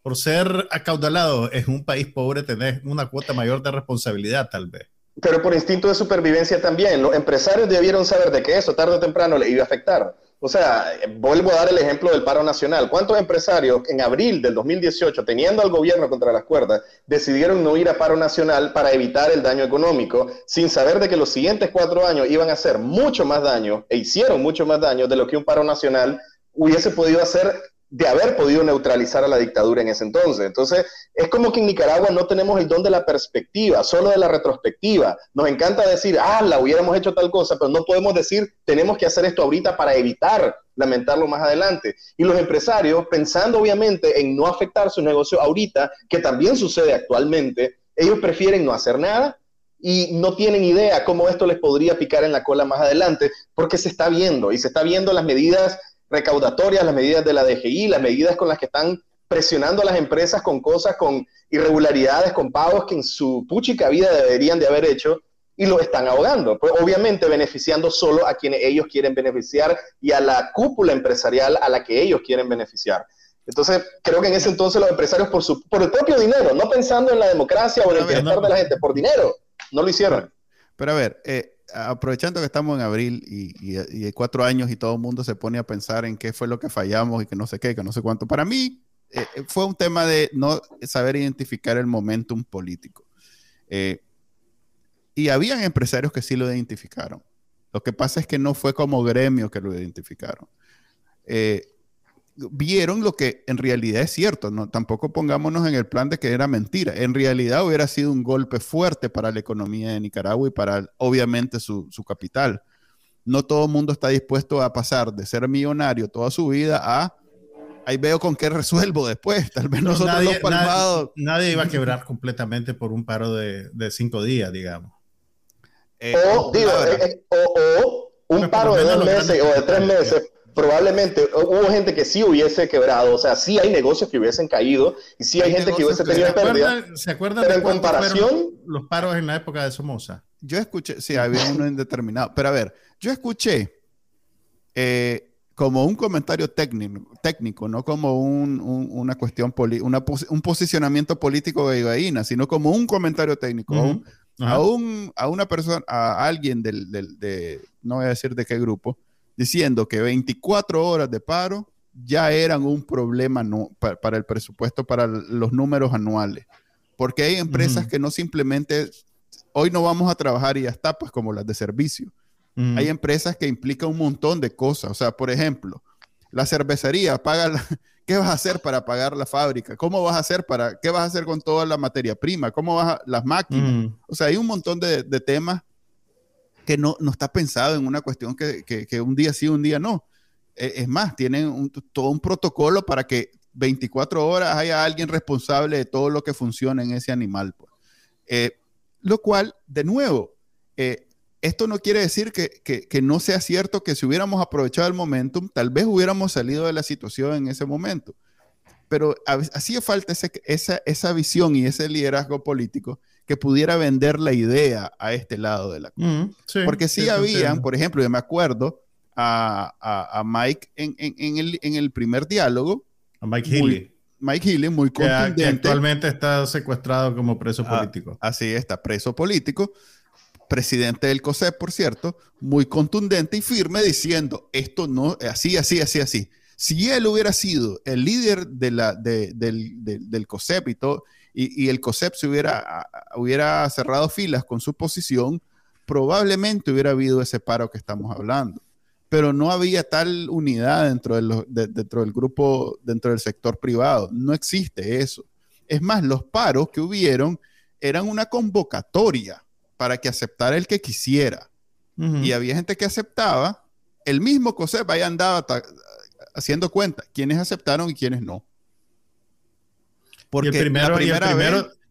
por ser acaudalado en un país pobre tenés una cuota mayor de responsabilidad tal vez. Pero por instinto de supervivencia también, los empresarios debieron saber de que eso tarde o temprano le iba a afectar. O sea, vuelvo a dar el ejemplo del paro nacional. ¿Cuántos empresarios en abril del 2018, teniendo al gobierno contra las cuerdas, decidieron no ir a paro nacional para evitar el daño económico, sin saber de que los siguientes cuatro años iban a hacer mucho más daño, e hicieron mucho más daño de lo que un paro nacional hubiese podido hacer de haber podido neutralizar a la dictadura en ese entonces. Entonces, es como que en Nicaragua no tenemos el don de la perspectiva, solo de la retrospectiva. Nos encanta decir, ah, la hubiéramos hecho tal cosa, pero no podemos decir, tenemos que hacer esto ahorita para evitar lamentarlo más adelante. Y los empresarios, pensando obviamente en no afectar su negocio ahorita, que también sucede actualmente, ellos prefieren no hacer nada y no tienen idea cómo esto les podría picar en la cola más adelante, porque se está viendo y se está viendo las medidas recaudatorias, las medidas de la DGI, las medidas con las que están presionando a las empresas con cosas, con irregularidades, con pagos que en su puchica vida deberían de haber hecho y lo están ahogando. Pues obviamente beneficiando solo a quienes ellos quieren beneficiar y a la cúpula empresarial a la que ellos quieren beneficiar. Entonces, creo que en ese entonces los empresarios por, su, por el propio dinero, no pensando en la democracia o en el bienestar de la gente, por dinero, no lo hicieron. Pero a ver, eh, aprovechando que estamos en abril y, y, cuatro años y todo el mundo se pone a pensar en qué fue lo que fallamos y que no sé qué, que no sé cuánto. Para mí eh, eh, fue un tema de no saber identificar el momentum político. Eh, y habían empresarios que sí lo identificaron. Lo que pasa es que no fue como gremio que lo identificaron. Vieron lo que en realidad es cierto. No, tampoco pongámonos en el plan de que era mentira. En realidad hubiera sido un golpe fuerte para la economía de Nicaragua y para, obviamente, su, su capital. No todo el mundo está dispuesto a pasar de ser millonario toda su vida a ahí veo con qué resuelvo después. (laughs) Tal vez nosotros nadie, los palmados. Nadie, iba a quebrar completamente por un paro de, de cinco días, digamos. Eh, o, digo, eh, eh, o, un paro de dos meses o de tres meses probablemente hubo gente que sí hubiese quebrado, o sea, sí hay negocios que hubiesen caído y sí hay, gente que hubiese tenido pérdida. ¿Se acuerdan pero en comparación los paros en la época de Somoza? Yo escuché, sí, había uno indeterminado, pero a ver, yo escuché eh, como un comentario técnico, técnico no como un, una cuestión, una un posicionamiento político de Ibaína, sino como un comentario técnico. a, un, a, una persona, a alguien del, del, de, no voy a decir de qué grupo, diciendo que 24 horas de paro ya eran un problema no, para, el presupuesto, para los números anuales. Porque hay empresas que no simplemente, hoy no vamos a trabajar y ya está, pues como las de servicio. Hay empresas que implican un montón de cosas. O sea, por ejemplo, la cervecería paga, (laughs) ¿qué vas a hacer para pagar la fábrica? ¿Cómo vas a hacer para, qué vas a hacer con toda la materia prima? ¿Cómo vas a, las máquinas? O sea, hay un montón de, de temas que no, no está pensado en una cuestión que, que, un día sí, un día no. E, es más, tienen todo un protocolo para que 24 horas haya alguien responsable de todo lo que funciona en ese animal. Pues. Eh, lo cual, de nuevo, eh, esto no quiere decir que, que, no sea cierto que si hubiéramos aprovechado el momentum, tal vez hubiéramos salido de la situación en ese momento. Pero hacía falta esa, esa visión y ese liderazgo político que pudiera vender la idea a este lado de la cosa. Porque sí, habían, por ejemplo, yo me acuerdo a, a, Mike en, en, el, en, el, primer diálogo. A Mike Healy. Mike Healy, muy contundente. Que, actualmente está secuestrado como preso ah, político. así está, preso político. Presidente del COSEP, por cierto, muy contundente y firme diciendo esto no, así, así, así, así. Si él hubiera sido el líder de la, de, del, del, del COSEP y todo, y, el COSEP se hubiera, hubiera cerrado filas con su posición, probablemente hubiera habido ese paro que estamos hablando. Pero no había tal unidad dentro, dentro del grupo, dentro del sector privado. No existe eso. Es más, los paros que hubieron eran una convocatoria para que aceptara el que quisiera. Y había gente que aceptaba. El mismo COSEP ahí andaba haciendo cuenta quiénes aceptaron y quiénes no. Porque el primero,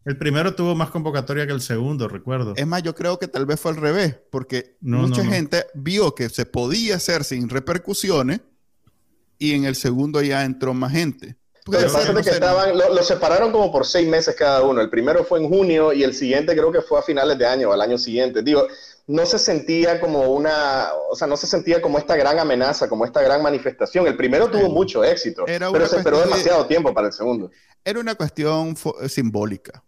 el primero, tuvo más convocatoria que el segundo, recuerdo. Es más, yo creo que tal vez fue al revés, porque mucha gente vio que se podía hacer sin repercusiones y en el segundo ya entró más gente. Lo que estaban, lo, separaron como por seis meses cada uno. El primero fue en junio y el siguiente creo que fue a finales de año, al año siguiente. Digo, no se sentía como una, o sea, no se sentía como esta gran amenaza, como esta gran manifestación. El primero tuvo mucho éxito, pero se esperó demasiado tiempo para el segundo. Era una cuestión simbólica.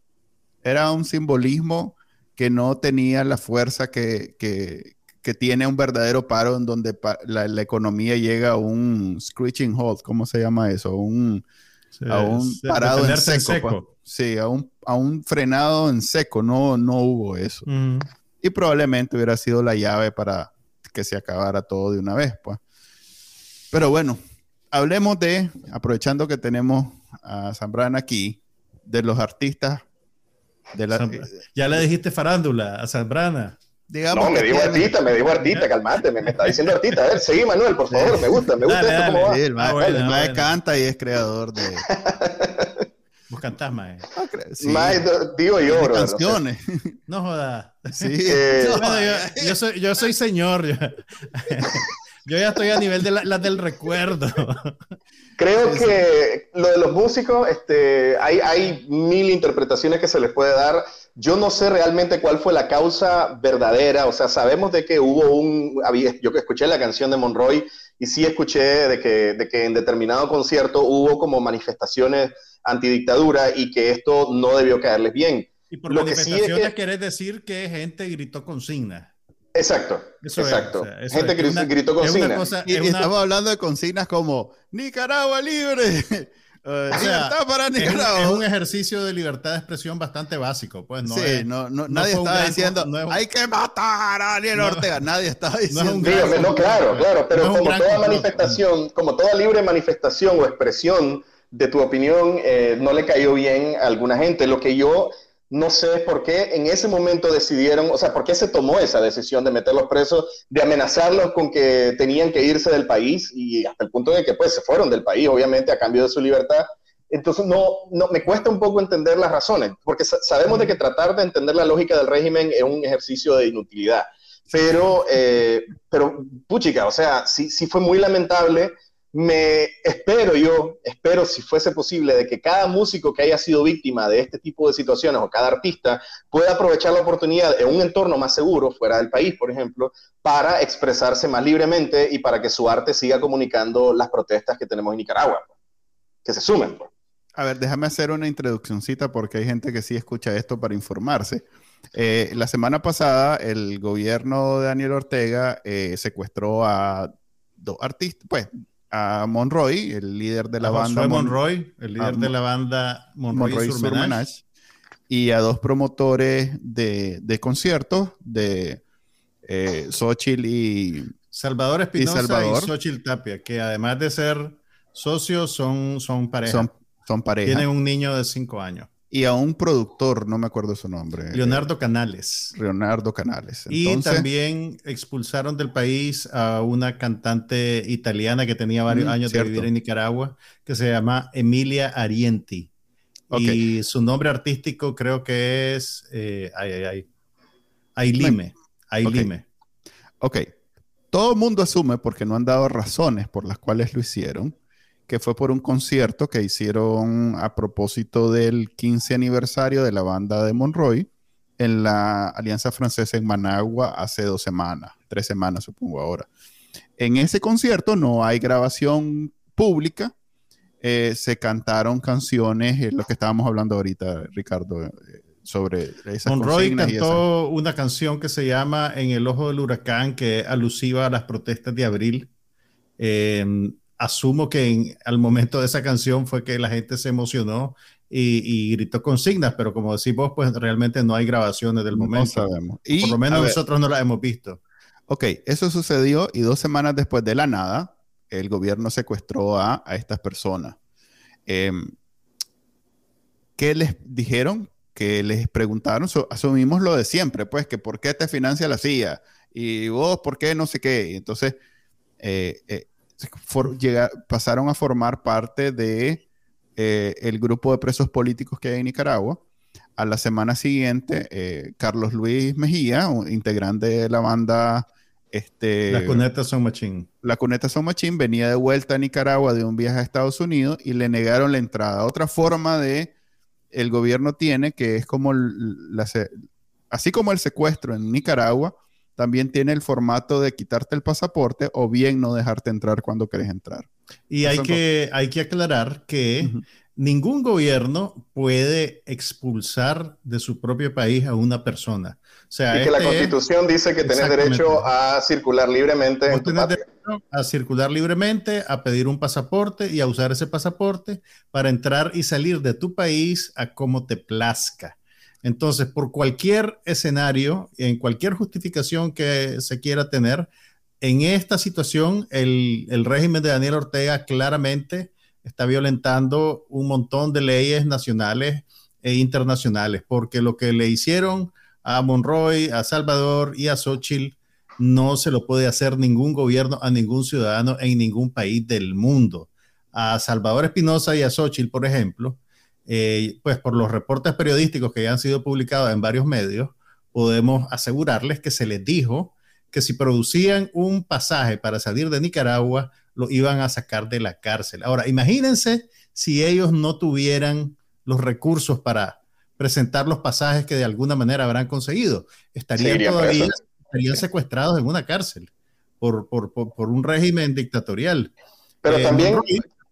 Era un simbolismo que no tenía la fuerza que, que, que tiene un verdadero paro en donde la, la, economía llega a un screeching halt, ¿cómo se llama eso? Un, a un parado en seco. Pues. Sí, a un, a un, frenado en seco, no, no hubo eso. Mm y probablemente hubiera sido la llave para que se acabara todo de una vez, pues. Pero bueno, hablemos de, aprovechando que tenemos a Zambrana aquí, de los artistas de la... ya le dijiste farándula a Zambrana. Digamos no, me dijo artista, me dijo artista, calmate, me, está diciendo artista. A ver, seguí Manuel, por favor, me gusta, me gusta esto cómo va. Sí, el ah, canta y es creador de... (laughs) Vos cantás, Mae. digo yo, bro. Canciones. (laughs) No jodas. Sí. (laughs) Eh, yo, soy, yo soy señor. (laughs) Yo, ya estoy a nivel de las del recuerdo. Creo que lo de los músicos, este, hay, hay mil interpretaciones que se les puede dar. Yo no sé realmente cuál fue la causa verdadera. O sea, sabemos de que hubo un. Yo que escuché la canción de Monroy y sí escuché de que, de que en determinado concierto hubo como manifestaciones antidictadura y que esto no debió caerles bien. Y por lo manifestaciones que sí es querés decir que gente gritó consignas. Exacto, exacto. gente que gritó consignas. y, estamos hablando de consignas como Nicaragua libre, Uh, para Es, un ejercicio de libertad de expresión bastante básico. Pues no sí, no, no, nadie estaba diciendo hay que matar a Daniel Ortega. (laughs) Nadie estaba diciendo. No, claro, claro, pero como toda manifestación, como toda libre manifestación o expresión de tu opinión, eh, no le cayó bien a alguna gente. Lo que yo no sé por qué en ese momento decidieron, o sea, por qué se tomó esa decisión de meterlos presos, de amenazarlos con que tenían que irse del país y hasta el punto de que pues se fueron del país, obviamente, a cambio de su libertad. Entonces, no, no, me cuesta un poco entender las razones, porque sabemos de que tratar de entender la lógica del régimen es un ejercicio de inutilidad. Pero, eh, pero puchica, o sea, sí, sí fue muy lamentable me espero yo, espero si fuese posible, de que cada músico que haya sido víctima de este tipo de situaciones o cada artista pueda aprovechar la oportunidad en un entorno más seguro, fuera del país, por ejemplo, para expresarse más libremente y para que su arte siga comunicando las protestas que tenemos en Nicaragua. Pues. Que se sumen. Pues. A ver, déjame hacer una introduccióncita porque hay gente que sí escucha esto para informarse. Eh, la semana pasada, el gobierno de Daniel Ortega eh, secuestró a dos artistas, pues a Monroy, el líder de la banda. Monroy, el líder de la banda Monroy, Monroy y a dos promotores de, de conciertos de eh, Xochitl y Salvador Espinosa y, Xochitl Tapia, que además de ser socios son, son pareja. Son, son pareja. Tienen un niño de cinco años y a un productor, no me acuerdo su nombre. Leonardo Canales. Leonardo Canales. y también expulsaron del país a una cantante italiana que tenía varios mm, años de vivir en Nicaragua, que se llama Emilia Arienti. Y su nombre artístico creo que es eh, ay, ay, ay. Ailime. Ailime. ok. Todo el mundo asume, porque no han dado razones por las cuales lo hicieron, que fue por un concierto que hicieron a propósito del 15 aniversario de la banda de Monroy en la Alianza Francesa en Managua hace dos semanas, tres semanas supongo ahora. En ese concierto no hay grabación pública, eh, se cantaron canciones, es lo que estábamos hablando ahorita, Ricardo, eh, sobre esas Monroy cantó una canción que se llama En el ojo del huracán, que es alusiva a las protestas de abril. Eh, asumo que al momento de esa canción fue que la gente se emocionó y, gritó consignas, pero como decís vos, pues realmente no hay grabaciones del momento. No sabemos. Y, Por lo menos nosotros no las hemos visto. Ok, eso sucedió y dos semanas después de la nada, el gobierno secuestró a, estas personas. Em, ¿Qué les dijeron? Que les preguntaron, asumimos lo de siempre, pues, que por qué te financia la CIA y vos, por qué no sé qué. Entonces, eh, eh, pasaron a formar parte de eh, el grupo de presos políticos que hay en Nicaragua. A la semana siguiente, eh, Carlos Luis Mejía, integrante de la banda este, la Cuneta Son Machín. La Cuneta Son Machín venía de vuelta a Nicaragua de un viaje a Estados Unidos y le negaron la entrada. Otra forma de el gobierno tiene que es como así como el secuestro en Nicaragua, también tiene el formato de quitarte el pasaporte o bien no dejarte entrar cuando quieres entrar. Y hay que, hay que aclarar que ningún gobierno puede expulsar de su propio país a una persona. O sea, y que la este constitución dice que tenés derecho a circular libremente. En tu a circular libremente, a pedir un pasaporte y a usar ese pasaporte para entrar y salir de tu país a como te plazca. Entonces, por cualquier escenario, en cualquier justificación que se quiera tener, en esta situación, el, régimen de Daniel Ortega claramente está violentando un montón de leyes nacionales e internacionales, porque lo que le hicieron a Monroy, a Salvador y a Xochitl no se lo puede hacer ningún gobierno a ningún ciudadano en ningún país del mundo. A Salvador Espinosa y a Xochitl, por ejemplo, eh, pues por los reportes periodísticos que ya han sido publicados en varios medios, podemos asegurarles que se les dijo que si producían un pasaje para salir de Nicaragua, lo iban a sacar de la cárcel. Ahora, imagínense si ellos no tuvieran los recursos para presentar los pasajes que de alguna manera habrán conseguido. Estarían todavía estarían secuestrados en una cárcel por, por, por, un régimen dictatorial. Pero eh, también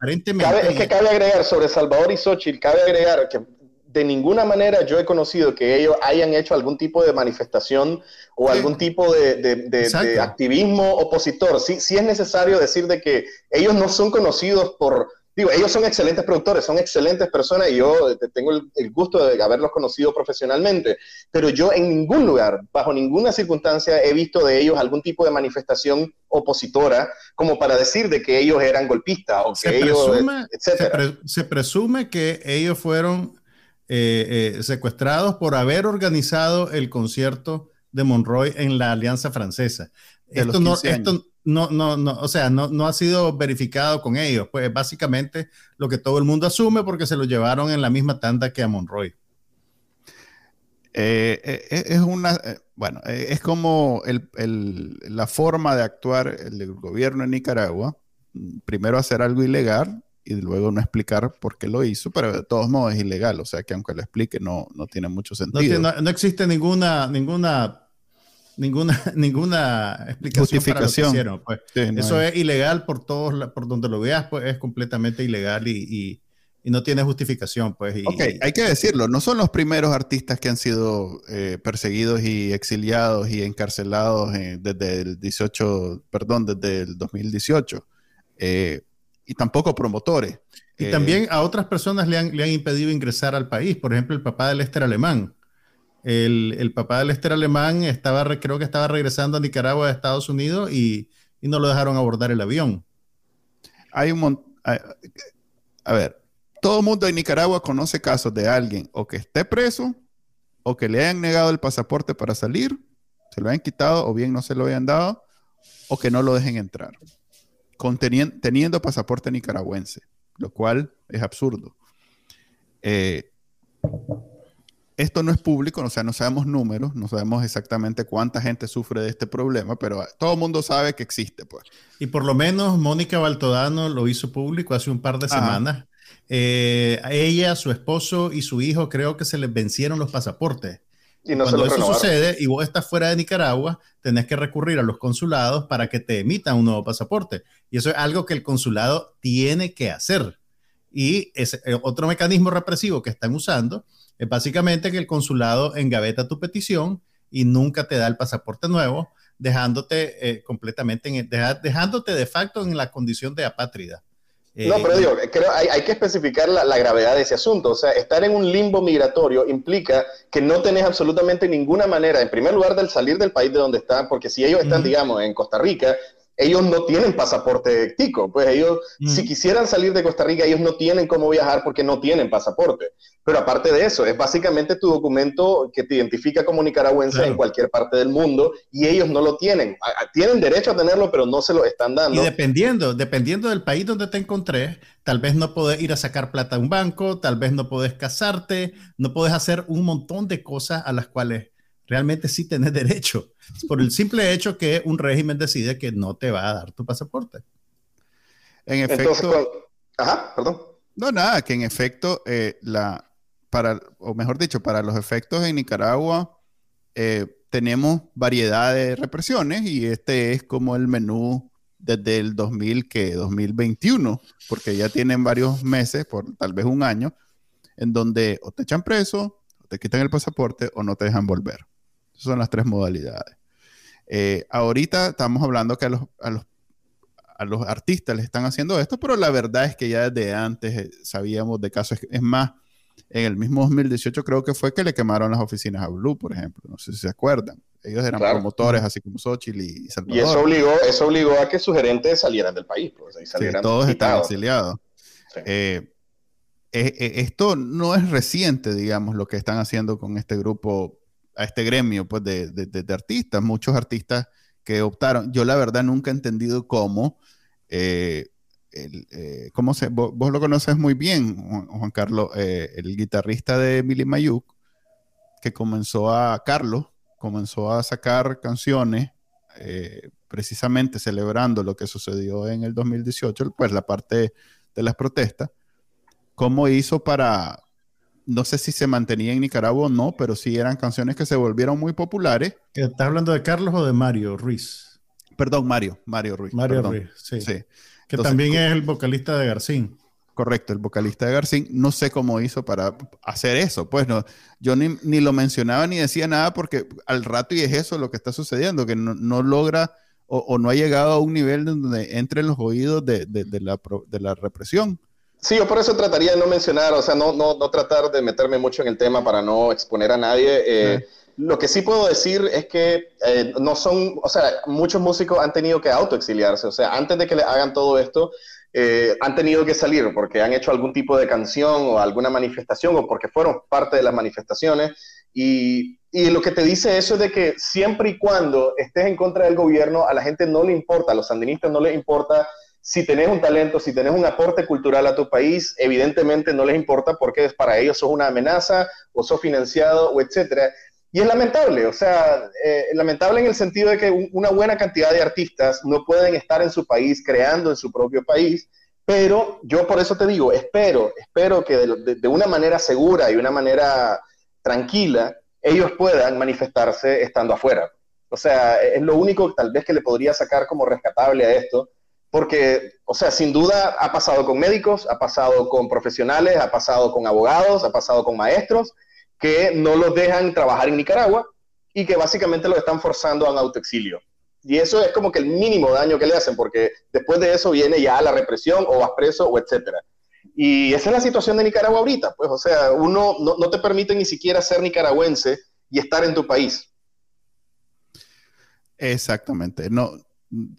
es que cabe agregar sobre Salvador y Xochitl, cabe agregar que de ninguna manera yo he conocido que ellos hayan hecho algún tipo de manifestación o algún tipo de, activismo opositor. Sí, sí es necesario decir de que ellos no son conocidos por digo, ellos son excelentes productores, son excelentes personas y yo tengo el, gusto de haberlos conocido profesionalmente, pero yo en ningún lugar, bajo ninguna circunstancia, he visto de ellos algún tipo de manifestación opositora como para decir de que ellos eran golpistas o que ellos, se, presume que ellos fueron eh, eh, secuestrados por haber organizado el concierto de Monroy en la Alianza Francesa. Esto no, esto no, no, no, o sea, no, no ha sido verificado con ellos. Pues básicamente lo que todo el mundo asume porque se lo llevaron en la misma tanda que a Monroy. Eh, eh, eh, es una, bueno, es como la forma de actuar del gobierno en Nicaragua. Primero hacer algo ilegal y luego no explicar por qué lo hizo, pero de todos modos es ilegal. O sea que aunque lo explique no, no tiene mucho sentido. No, no existe ninguna, ninguna ninguna, (laughs) ninguna explicación Justificación. Para lo que pues. Eso es ilegal por todos, por donde lo veas, pues es completamente ilegal y, y, no tiene justificación, pues. ok, hay que decirlo, no son los primeros artistas que han sido eh, perseguidos y exiliados y encarcelados eh, desde el 18, perdón, desde el 2018. Eh, y tampoco promotores. Y también a otras personas le han, le han impedido ingresar al país, por ejemplo, el papá del Lester Alemán el, papá del Lester alemán estaba, creo que estaba regresando a Nicaragua de Estados Unidos y, no lo dejaron abordar el avión. Hay un a, ver, todo el mundo en Nicaragua conoce casos de alguien o que esté preso o que le hayan negado el pasaporte para salir, se lo hayan quitado o bien no se lo hayan dado o que no lo dejen entrar, teniendo pasaporte nicaragüense, lo cual es absurdo. Eh, esto no es público, o sea, no sabemos números, no sabemos exactamente cuánta gente sufre de este problema, pero todo el mundo sabe que existe, pues. Y por lo menos Mónica Baltodano lo hizo público hace un par de semanas. Eh, a ella, su esposo y su hijo creo que se les vencieron los pasaportes. Y no Cuando eso sucede y vos estás fuera de Nicaragua, tenés que recurrir a los consulados para que te emitan un nuevo pasaporte. Y eso es algo que el consulado tiene que hacer. Y es eh, otro mecanismo represivo que están usando es básicamente que el consulado engaveta tu petición y nunca te da el pasaporte nuevo, dejándote eh, completamente, en, dejándote de facto en la condición de apátrida. no, pero digo, creo hay, hay que especificar la, la, gravedad de ese asunto. O sea, estar en un limbo migratorio implica que no tenés absolutamente ninguna manera, en primer lugar, del salir del país de donde están, porque si ellos están, digamos, en Costa Rica, ellos no tienen pasaporte tico, pues ellos, si quisieran salir de Costa Rica, ellos no tienen cómo viajar porque no tienen pasaporte. Pero aparte de eso, es básicamente tu documento que te identifica como nicaragüense en cualquier parte del mundo y ellos no lo tienen. Tienen derecho a tenerlo, pero no se lo están dando. Y dependiendo, dependiendo del país donde te encontrés, tal vez no podés ir a sacar plata a un banco, tal vez no podés casarte, no podés hacer un montón de cosas a las cuales realmente sí tenés derecho, por el simple hecho que un régimen decide que no te va a dar tu pasaporte. En efecto. ajá, perdón. No, nada, que en efecto, eh, la, para, o mejor dicho, para los efectos en Nicaragua, eh, tenemos variedad de represiones y este es como el menú desde el 2000, que 2021, porque ya tienen varios meses, por tal vez un año, en donde o te echan preso, o te quitan el pasaporte o no te dejan volver son las tres modalidades. Eh, ahorita estamos hablando que a los, a, los, a los, artistas les están haciendo esto, pero la verdad es que ya desde antes eh, sabíamos de casos. Es más, en el mismo 2018 creo que fue que le quemaron las oficinas a Blue, por ejemplo. No sé si se acuerdan. Ellos eran promotores, así como Xochitl y Salvador. Y eso obligó, eso obligó a que sus gerentes salieran del país. Pues, todos están exiliados. Eh, esto no es reciente, digamos, lo que están haciendo con este grupo a este gremio pues, de, de, artistas, muchos artistas que optaron. Yo la verdad nunca he entendido cómo, eh, eh, cómo se, vos, lo conoces muy bien, Juan, Carlos, eh, el guitarrista de Milly Mayuk, que comenzó a, Carlos, comenzó a sacar canciones precisamente celebrando lo que sucedió en el 2018, pues la parte de las protestas, cómo hizo para no sé si se mantenía en Nicaragua o no, pero sí eran canciones que se volvieron muy populares. ¿Estás hablando de Carlos o de Mario Ruiz? Perdón, Mario, Mario Ruiz. Mario Ruiz, sí. Que también es el vocalista de Garcín. Correcto, el vocalista de Garcín. No sé cómo hizo para hacer eso. Pues no, yo ni, lo mencionaba ni decía nada porque al rato y es eso lo que está sucediendo, que no, logra o, no ha llegado a un nivel donde entre en los oídos de, la, de la represión Sí, yo por eso trataría de no mencionar, o sea, no, no, no tratar de meterme mucho en el tema para no exponer a nadie. Eh, lo que sí puedo decir es que eh, no son, o sea, muchos músicos han tenido que autoexiliarse, o sea, antes de que le hagan todo esto, eh, han tenido que salir porque han hecho algún tipo de canción o alguna manifestación o porque fueron parte de las manifestaciones. Y, y, lo que te dice eso es de que siempre y cuando estés en contra del gobierno, a la gente no le importa, a los sandinistas no les importa si tenés un talento, si tenés un aporte cultural a tu país, evidentemente no les importa porque para ellos sos una amenaza o sos financiado o etcétera. Y es lamentable, o sea, eh, lamentable en el sentido de que una buena cantidad de artistas no pueden estar en su país creando en su propio país, pero yo por eso te digo, espero, espero que de, una manera segura y una manera tranquila, ellos puedan manifestarse estando afuera. O sea, es lo único tal vez que le podría sacar como rescatable a esto, porque, o sea, sin duda ha pasado con médicos, ha pasado con profesionales, ha pasado con abogados, ha pasado con maestros, que no los dejan trabajar en Nicaragua y que básicamente los están forzando a un autoexilio. Y eso es como que el mínimo daño que le hacen, porque después de eso viene ya la represión o vas preso o etcétera. Y esa es la situación de Nicaragua ahorita, pues, o sea, uno no, no te permite ni siquiera ser nicaragüense y estar en tu país. Exactamente. No,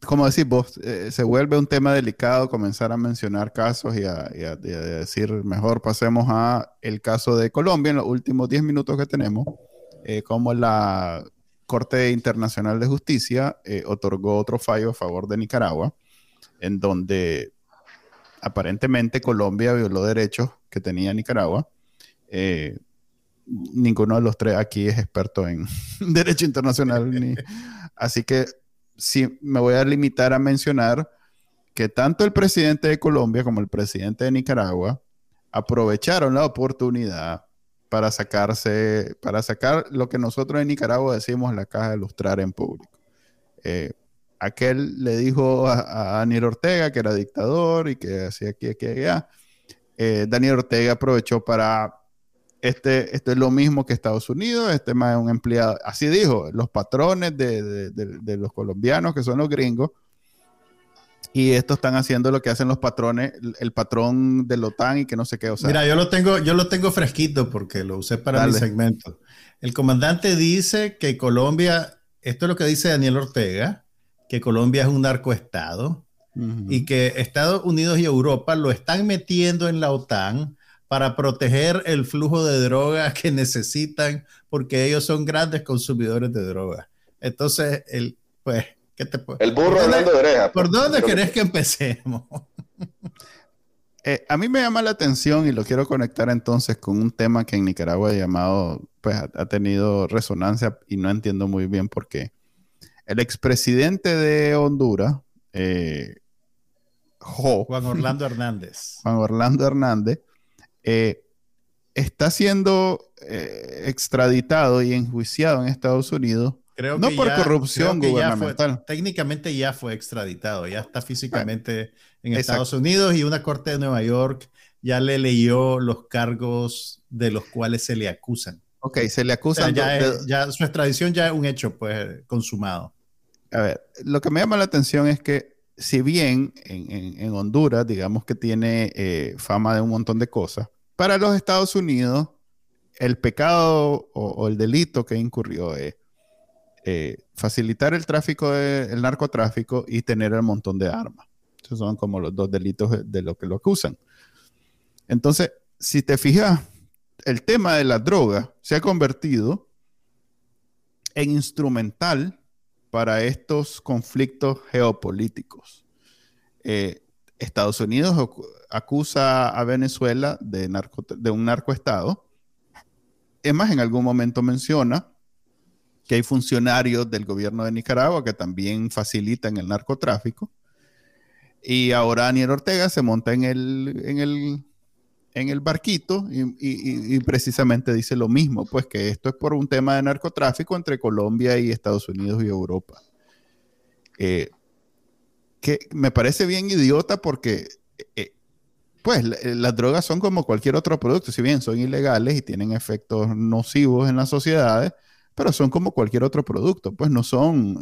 como decís vos, eh, se vuelve un tema delicado comenzar a mencionar casos y a, decir, mejor pasemos a el caso de Colombia en los últimos 10 minutos que tenemos, eh, como la Corte Internacional de Justicia eh, otorgó otro fallo a favor de Nicaragua, en donde aparentemente Colombia violó derechos que tenía Nicaragua. ninguno de los tres aquí es experto en (laughs) derecho internacional, ni, (laughs) así que sí me voy a limitar a mencionar que tanto el presidente de Colombia como el presidente de Nicaragua aprovecharon la oportunidad para sacarse, para sacar lo que nosotros en Nicaragua decimos la caja de lustrar en público. Eh, aquel le dijo a, Daniel Ortega que era dictador y que hacía aquí, aquí, allá. Daniel Ortega aprovechó para este, esto es lo mismo que Estados Unidos, este más es un empleado, así dijo, los patrones de, los colombianos, que son los gringos, y estos están haciendo lo que hacen los patrones, el patrón de la OTAN y que no sé qué. O Mira, yo lo tengo, yo lo tengo fresquito porque lo usé para mi segmento. El comandante dice que Colombia, esto es lo que dice Daniel Ortega, que Colombia es un narcoestado y que Estados Unidos y Europa lo están metiendo en la OTAN para proteger el flujo de drogas (laughs) que necesitan, porque ellos son grandes consumidores de drogas. Entonces, el, pues, ¿qué te El burro hablando de oreja. ¿Por pues. dónde querés que empecemos? Eh, a mí me llama la atención y lo quiero conectar entonces con un tema que en Nicaragua ha llamado, pues ha, tenido resonancia y no entiendo muy bien por qué. El expresidente de Honduras, eh, Juan Orlando Hernández. Juan Orlando Hernández, eh, está siendo eh, extraditado y enjuiciado en Estados Unidos. Creo no por corrupción gubernamental. técnicamente ya fue extraditado, ya está físicamente en Estados Unidos y una corte de Nueva York ya le leyó los cargos de los cuales se le acusan. Ok, se le acusan. ya, su extradición ya es un hecho pues consumado. A ver, lo que me llama la atención es que si bien en, Honduras, digamos que tiene eh, fama de un montón de cosas, para los Estados Unidos, el pecado o, el delito que incurrió es eh, facilitar el tráfico, el narcotráfico y tener el montón de armas. Esos son como los dos delitos de lo que lo acusan. Entonces, si te fijas, el tema de la droga se ha convertido en instrumental para estos conflictos geopolíticos. Eh, Estados Unidos acusa a Venezuela de, de un narcoestado. Es más, en algún momento menciona que hay funcionarios del gobierno de Nicaragua que también facilitan el narcotráfico. Y ahora Daniel Ortega se monta en el, en el, en el barquito y, precisamente dice lo mismo, pues que esto es por un tema de narcotráfico entre Colombia y Estados Unidos y Europa. Eh, que me parece bien idiota porque, eh, pues, las drogas son como cualquier otro producto, si bien son ilegales y tienen efectos nocivos en las sociedades, pero son como cualquier otro producto, pues no son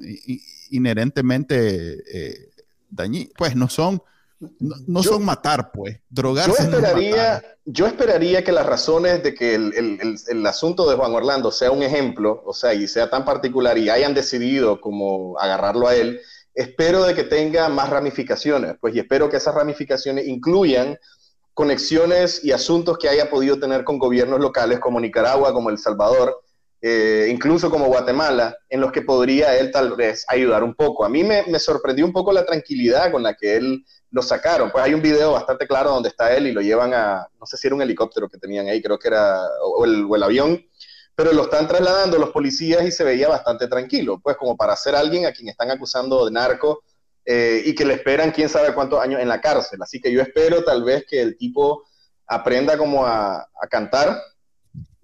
inherentemente eh, dañinos, pues no son no, son matar, pues. Drogarse. Yo esperaría, yo esperaría que las razones de que el, asunto de Juan Orlando sea un ejemplo, o sea, y sea tan particular y hayan decidido como agarrarlo a él, espero de que tenga más ramificaciones, pues, y espero que esas ramificaciones incluyan conexiones y asuntos que haya podido tener con gobiernos locales como Nicaragua, como El Salvador, eh, incluso como Guatemala, en los que podría él tal vez ayudar un poco. A mí me, me sorprendió un poco la tranquilidad con la que él lo sacaron. Pues hay un video bastante claro donde está él y lo llevan a, no sé si era un helicóptero que tenían ahí, creo que era, o el, avión, pero lo están trasladando los policías y se veía bastante tranquilo, pues como para ser alguien a quien están acusando de narco eh, y que le esperan quién sabe cuántos años en la cárcel. Así que yo espero tal vez que el tipo aprenda como a, cantar,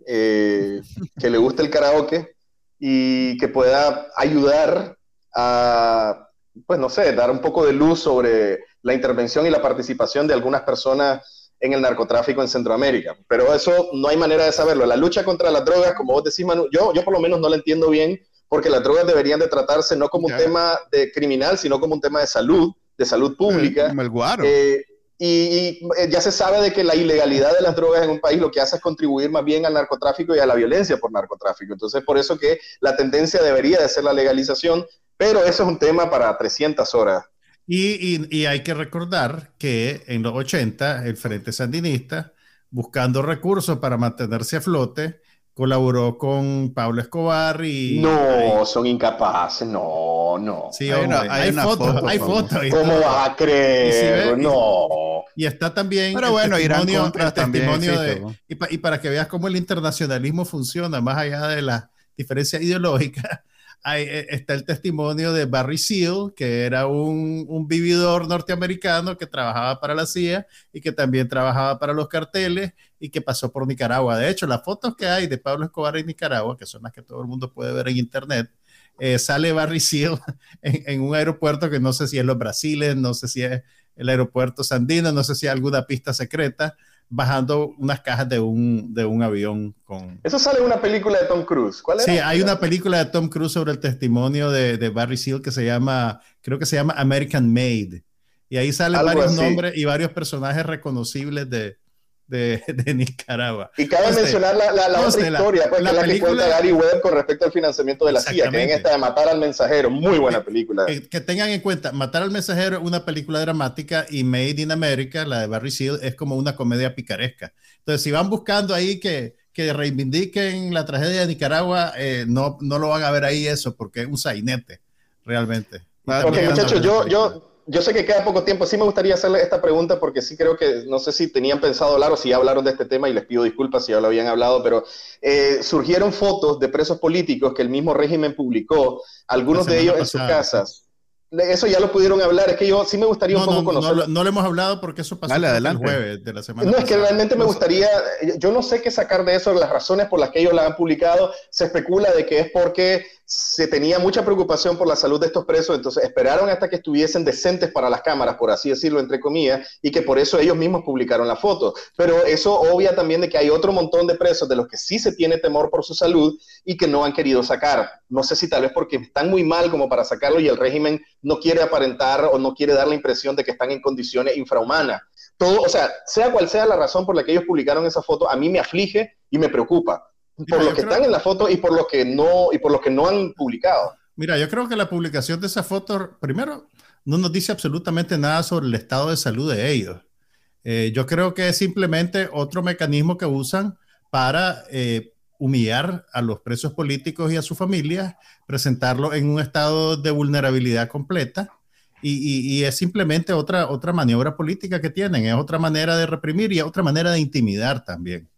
eh, que le guste el karaoke y que pueda ayudar a, pues no sé, dar un poco de luz sobre la intervención y la participación de algunas personas en el narcotráfico en Centroamérica. Pero eso no hay manera de saberlo. La lucha contra las drogas, como vos decís, Manu, yo, yo por lo menos no la entiendo bien, porque las drogas deberían de tratarse no como un tema de criminal, sino como un tema de salud, de salud pública. el. Eh, y, eh, ya se sabe de que la ilegalidad de las drogas en un país lo que hace es contribuir más bien al narcotráfico y a la violencia por narcotráfico. Entonces, por eso que la tendencia debería de ser la legalización, pero eso es un tema para 300 horas. Y, hay que recordar que en los 80 el Frente Sandinista, buscando recursos para mantenerse a flote, colaboró con Pablo Escobar y... No, son incapaces, no, no. Sí, hay, fotos, hay fotos. ¿Cómo vas a creer? no. Y está también Pero bueno, testimonio, el testimonio de... Y, y, para que veas cómo el internacionalismo funciona, más allá de las diferencias ideológicas, eh, está el testimonio de Barry Seal, que era un, vividor norteamericano que trabajaba para la CIA y que también trabajaba para los carteles y que pasó por Nicaragua. De hecho, las fotos que hay de Pablo Escobar en Nicaragua, que son las que todo el mundo puede ver en internet, eh, sale Barry Seal (laughs) en, un aeropuerto que no sé si es los Brasiles, no sé si es el aeropuerto Sandino, no sé si hay alguna pista secreta, bajando unas cajas de un, de un avión con... Eso sale en una película de Tom Cruise. ¿Cuál Sí, hay una película de Tom Cruise sobre el testimonio de, de, Barry Seal que se llama, creo que se llama American Made. Y ahí salen varios nombres y varios personajes reconocibles de, (laughs) de, Nicaragua. Y cabe mencionar la, la, otra historia, pues, la, que cuenta Gary Webb con respecto al financiamiento de la CIA, que en esta de Matar al Mensajero, muy buena película. Que, tengan en cuenta, Matar al Mensajero es una película dramática y Made in America, la de Barry Seal, es como una comedia picaresca. Entonces, si van buscando ahí que, que reivindiquen la tragedia de Nicaragua, eh, no, no lo van a ver ahí eso, porque es un sainete, realmente. Ok, muchachos, yo, yo, yo sé que queda poco tiempo. Sí me gustaría hacerle esta pregunta porque sí creo que, no sé si tenían pensado hablar o si ya hablaron de este tema y les pido disculpas si ya lo habían hablado, pero eh, surgieron fotos de presos políticos que el mismo régimen publicó, algunos de ellos en sus casas eso ya lo pudieron hablar. Es que yo sí me gustaría un poco conocer. No, lo hemos hablado porque eso pasó el jueves de la semana. No, es que realmente me gustaría. Yo no sé qué sacar de eso, las razones por las que ellos la han publicado. Se especula de que es porque se tenía mucha preocupación por la salud de estos presos, entonces esperaron hasta que estuviesen decentes para las cámaras, por así decirlo, entre comillas, y que por eso ellos mismos publicaron la foto. Pero eso obvia también de que hay otro montón de presos de los que sí se tiene temor por su salud y que no han querido sacar. No sé si tal vez porque están muy mal como para sacarlo y el régimen no quiere aparentar o no quiere dar la impresión de que están en condiciones infrahumanas. Todo, o sea, sea cual sea la razón por la que ellos publicaron esa foto, a mí me aflige y me preocupa por los que están en la foto y por los que no y por los que no han publicado. Mira, yo creo que la publicación de esa foto, primero, no nos dice absolutamente nada sobre el estado de salud de ellos. Eh, yo creo que es simplemente otro mecanismo que usan para eh, humillar a los presos políticos y a sus familias, presentarlo en un estado de vulnerabilidad completa. Y, y, es simplemente otra, otra maniobra política que tienen, es otra manera de reprimir y es otra manera de intimidar también.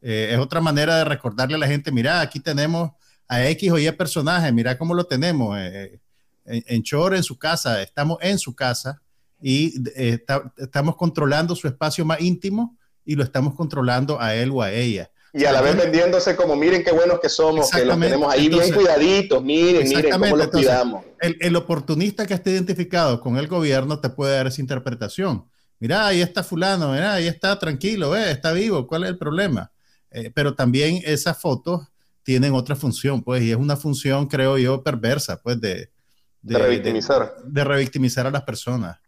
Eh, es otra manera de recordarle a la gente, mira, aquí tenemos a X o Y personaje, mira cómo lo tenemos, eh, en, en Chor, en su casa, estamos en su casa y eh, estamos controlando su espacio más íntimo y lo estamos controlando a él o a ella. Y a la vez vendiéndose como, miren qué buenos que somos, que los tenemos ahí bien cuidaditos, miren, miren cómo los cuidamos. El, el, oportunista que esté identificado con el gobierno te puede dar esa interpretación. Mira, ahí está fulano, mira, ahí está tranquilo, está vivo, ¿cuál es el problema? Eh, pero también esas fotos tienen otra función, pues, y es una función, creo yo, perversa, pues, de, de, revictimizar. De, revictimizar a las personas.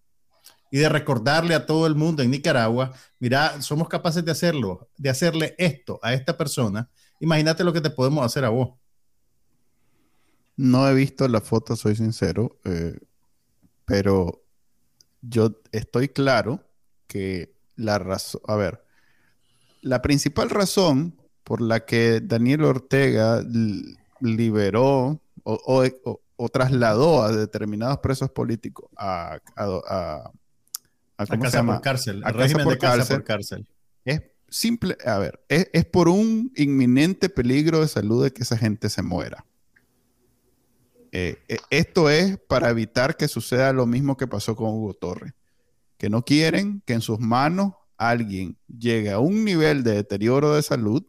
Y de recordarle a todo el mundo en Nicaragua, mira, somos capaces de hacerlo, de hacerle esto a esta persona, imagínate lo que te podemos hacer a vos. No he visto la foto, soy sincero, eh, pero yo estoy claro que la razón, a ver, la principal razón por la que Daniel Ortega liberó o, trasladó a determinados presos políticos a, casa por cárcel, a régimen de casa por cárcel. Es simple, a ver, es, por un inminente peligro de salud de que esa gente se muera. Eh, eh, esto es para evitar que suceda lo mismo que pasó con Hugo Torres, que no quieren que en sus manos alguien llegue a un nivel de deterioro de salud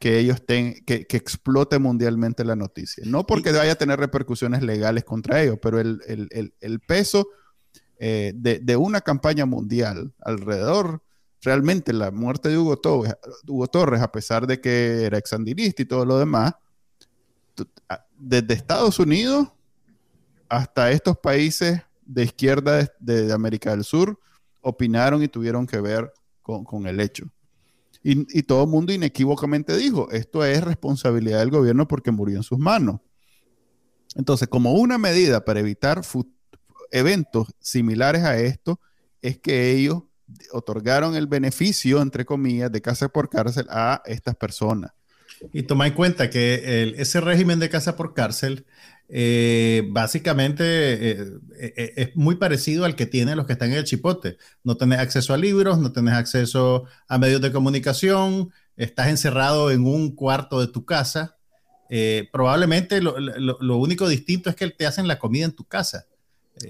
que ellos tengan, que, explote mundialmente la noticia. No porque vaya a tener repercusiones legales contra ellos, pero el, peso eh, de, una campaña mundial alrededor, realmente la muerte de Hugo Torres, Hugo Torres a pesar de que era exandinista y todo lo demás, desde Estados Unidos hasta estos países de izquierda de, América del Sur opinaron y tuvieron que ver con el hecho. Y, todo el mundo inequívocamente dijo, esto es responsabilidad del gobierno porque murió en sus manos. Entonces, como una medida para evitar eventos similares a esto, es que ellos otorgaron el beneficio, entre comillas, de casa por cárcel a estas personas. Y toma en cuenta que ese régimen de casa por cárcel eh, básicamente eh, eh, es muy parecido al que tienen los que están en el chipote. No tenés acceso a libros, no tenés acceso a medios de comunicación, estás encerrado en un cuarto de tu casa. probablemente lo, único distinto es que te hacen la comida en tu casa.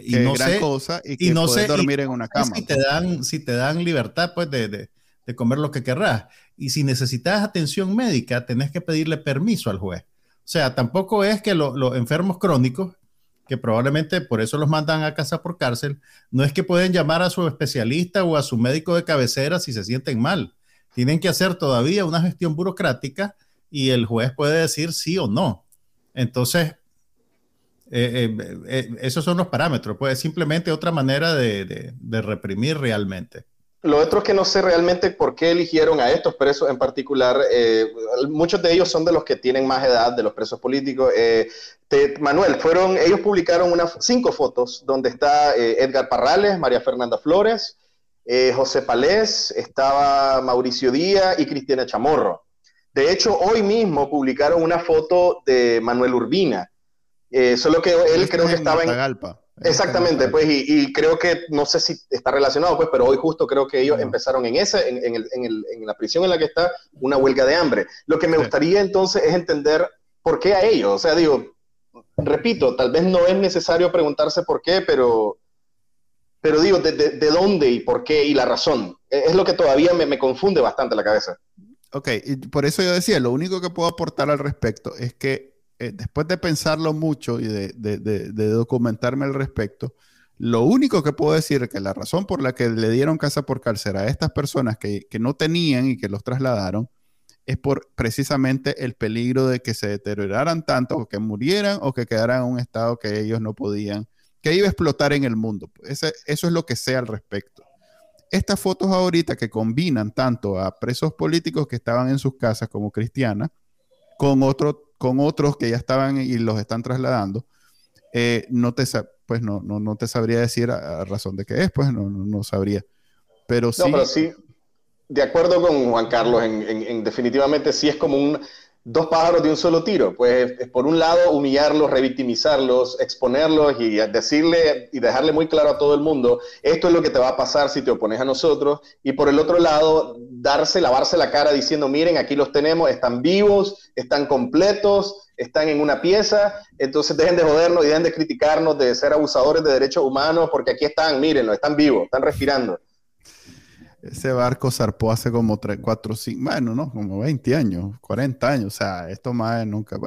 Y no gran sé, cosa y que no sé, dormir en una cama. Si te dan, si te dan libertad pues de, de, de comer lo que querrás. Y si necesitas atención médica, tenés que pedirle permiso al juez. O sea, tampoco es que los enfermos crónicos, que probablemente por eso los mandan a casa por cárcel, no es que pueden llamar a su especialista o a su médico de cabecera si se sienten mal. Tienen que hacer todavía una gestión burocrática y el juez puede decir sí o no. Entonces, eh, eh, eh, esos son los parámetros, pues simplemente otra manera de reprimir realmente. Lo otro es que no sé realmente por qué eligieron a estos presos en particular. Eh, muchos de ellos son de los que tienen más edad, de los presos políticos. Eh, Manuel, fueron, ellos publicaron unas cinco fotos donde está Edgar Parrales, María Fernanda Flores, José Palés, estaba Mauricio Díaz y Cristina Chamorro. De hecho, hoy mismo publicaron una foto de Manuel Urbina, solo que él creo que estaba en... Exactamente, pues, y, creo que, no sé si está relacionado, pues, pero hoy justo creo que ellos empezaron en ese, en, en, el, en, el, en, la prisión en la que está, una huelga de hambre. Lo que me gustaría entonces es entender por qué a ellos. O sea, digo, repito, tal vez no es necesario preguntarse por qué, pero, pero digo, de, de, dónde y por qué y la razón. E, es lo que todavía me, me confunde bastante la cabeza. Ok, y por eso yo decía, lo único que puedo aportar al respecto es que eh, después de pensarlo mucho y de, documentarme al respecto, lo único que puedo decir es que la razón por la que le dieron casa por cárcel a estas personas que, no tenían y que los trasladaron es por precisamente el peligro de que se deterioraran tanto o que murieran o que quedaran en un estado que ellos no podían, que iba a explotar en el mundo. eso es lo que sé al respecto. Estas fotos ahorita que combinan tanto a presos políticos que estaban en sus casas como cristianas con otro con otros que ya estaban y los están trasladando, eh, no, te, pues no, no, no, te sabría decir a, razón de qué es, pues no, no, sabría. Pero sí. No, pero sí, de acuerdo con Juan Carlos, en, en, definitivamente sí es como un, dos pájaros de un solo tiro. Pues por un lado humillarlos, revictimizarlos, exponerlos y decirle y dejarle muy claro a todo el mundo, esto es lo que te va a pasar si te opones a nosotros. Y por el otro lado, darse, lavarse la cara diciendo, miren, aquí los tenemos, están vivos, están completos, están en una pieza, entonces dejen de jodernos y dejen de criticarnos, de ser abusadores de derechos humanos, porque aquí están, mírenlo, están vivos, están respirando. Ese barco zarpó hace como 3, 4, 5, bueno, no, como 20 años, 40 años, o sea, esto más nunca.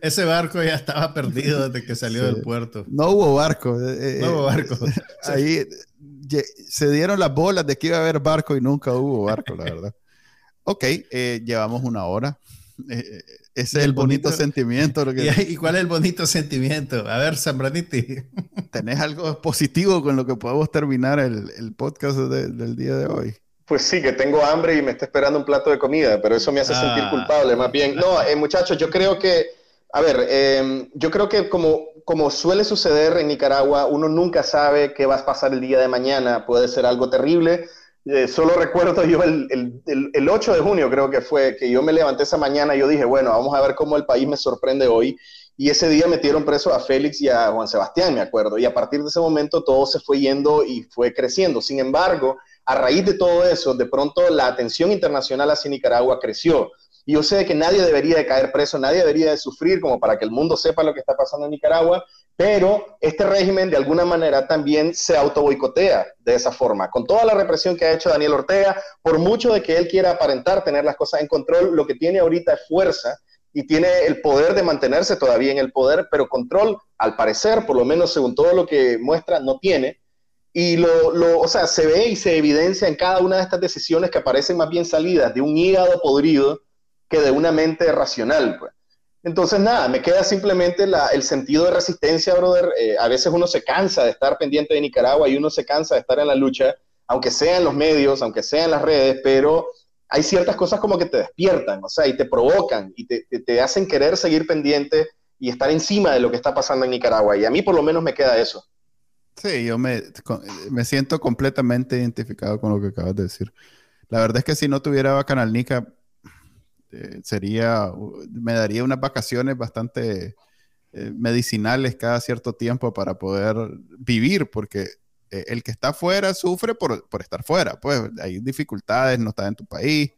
ese, barco ya estaba perdido desde que salió del puerto. No hubo barco. Eh, no hubo barco. (laughs) Ahí se dieron las bolas de que iba a haber barco y nunca hubo barco, la verdad. ok, eh, llevamos una hora. Ese es el bonito, sentimiento. (laughs) ¿Y, cuál es el bonito sentimiento? A ver, Zambraniti. (laughs) ¿Tenés algo positivo con lo que podemos terminar el, podcast del día de hoy? Pues sí, que tengo hambre y me está esperando un plato de comida, pero eso me hace sentir ah. culpable, más bien. No, eh, muchachos, yo creo que, a ver, em, yo creo que como, como suele suceder en Nicaragua, uno nunca sabe qué va a pasar el día de mañana, puede ser algo terrible. Eh, solo recuerdo yo el, el, el, 8 de junio, creo que fue, que yo me levanté esa mañana y yo dije, bueno, vamos a ver cómo el país me sorprende hoy. Y ese día metieron preso a Félix y a Juan Sebastián, me acuerdo. Y a partir de ese momento todo se fue yendo y fue creciendo. Sin embargo, a raíz de todo eso, de pronto la atención internacional hacia Nicaragua creció. Y yo sé que nadie debería de caer preso, nadie debería de sufrir como para que el mundo sepa lo que está pasando en Nicaragua, pero este régimen de alguna manera también se autoboicotea de esa forma. Con toda la represión que ha hecho Daniel Ortega, por mucho de que él quiera aparentar tener las cosas en control, lo que tiene ahorita es fuerza y tiene el poder de mantenerse todavía en el poder, pero control, al parecer, por lo menos según todo lo que muestra, no tiene. Y lo, lo, o sea, se ve y se evidencia en cada una de estas decisiones que aparecen más bien salidas de un hígado podrido que de una mente racional. Pues. Entonces, nada, me queda simplemente el sentido de resistencia, brother. Eh, a veces uno se cansa de estar pendiente de Nicaragua y uno se cansa de estar en la lucha, aunque sea en los medios, aunque sea en las redes, pero hay ciertas cosas como que te despiertan, o sea, y te provocan y te, te hacen querer seguir pendiente y estar encima de lo que está pasando en Nicaragua. Y a mí por lo menos me queda eso. Sí, yo me, me, siento completamente identificado con lo que acabas de decir. La verdad es que si no tuviera Bacanalnica, eh, sería, me daría unas vacaciones bastante eh, medicinales cada cierto tiempo para poder vivir, porque eh, el que está fuera sufre por, por, estar fuera. Pues hay dificultades, no está en tu país,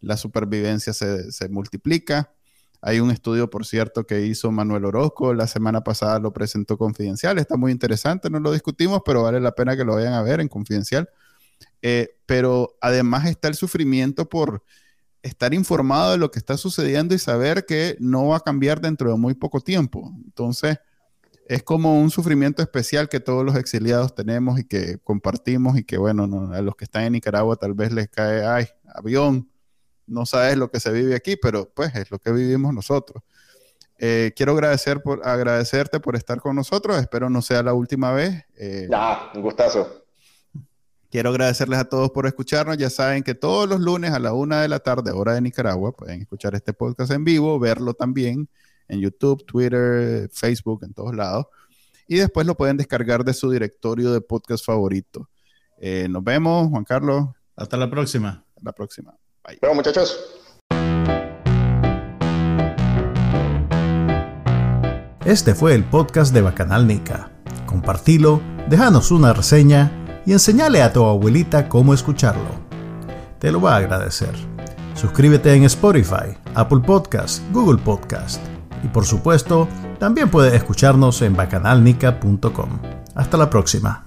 la supervivencia se, se multiplica. Hay un estudio, por cierto, que hizo Manuel Orozco la semana pasada, lo presentó Confidencial, está muy interesante, no lo discutimos, pero vale la pena que lo vayan a ver en Confidencial. Eh, pero además está el sufrimiento por estar informado de lo que está sucediendo y saber que no va a cambiar dentro de muy poco tiempo. Entonces, es como un sufrimiento especial que todos los exiliados tenemos y que compartimos y que, bueno, a los que están en Nicaragua tal vez les cae, ay, avión, no sabes lo que se vive aquí, pero pues es lo que vivimos nosotros. Eh, quiero agradecer por, agradecerte por estar con nosotros. Espero no sea la última vez. Eh, un gustazo. Quiero agradecerles a todos por escucharnos. Ya saben que todos los lunes a la una de la tarde, hora de Nicaragua, pueden escuchar este podcast en vivo, verlo también en YouTube, Twitter, Facebook, en todos lados. Y después lo pueden descargar de su directorio de podcast favorito. Eh, nos vemos, Juan Carlos. Hasta la próxima. Hasta la próxima. Bueno, muchachos. Este fue el podcast de Bacanal Nica. Compartilo, déjanos una reseña y enseñale a tu abuelita cómo escucharlo. Te lo va a agradecer. Suscríbete en Spotify, Apple Podcast, Google Podcast y por supuesto, también puedes escucharnos en bacanalnica.com. Hasta la próxima.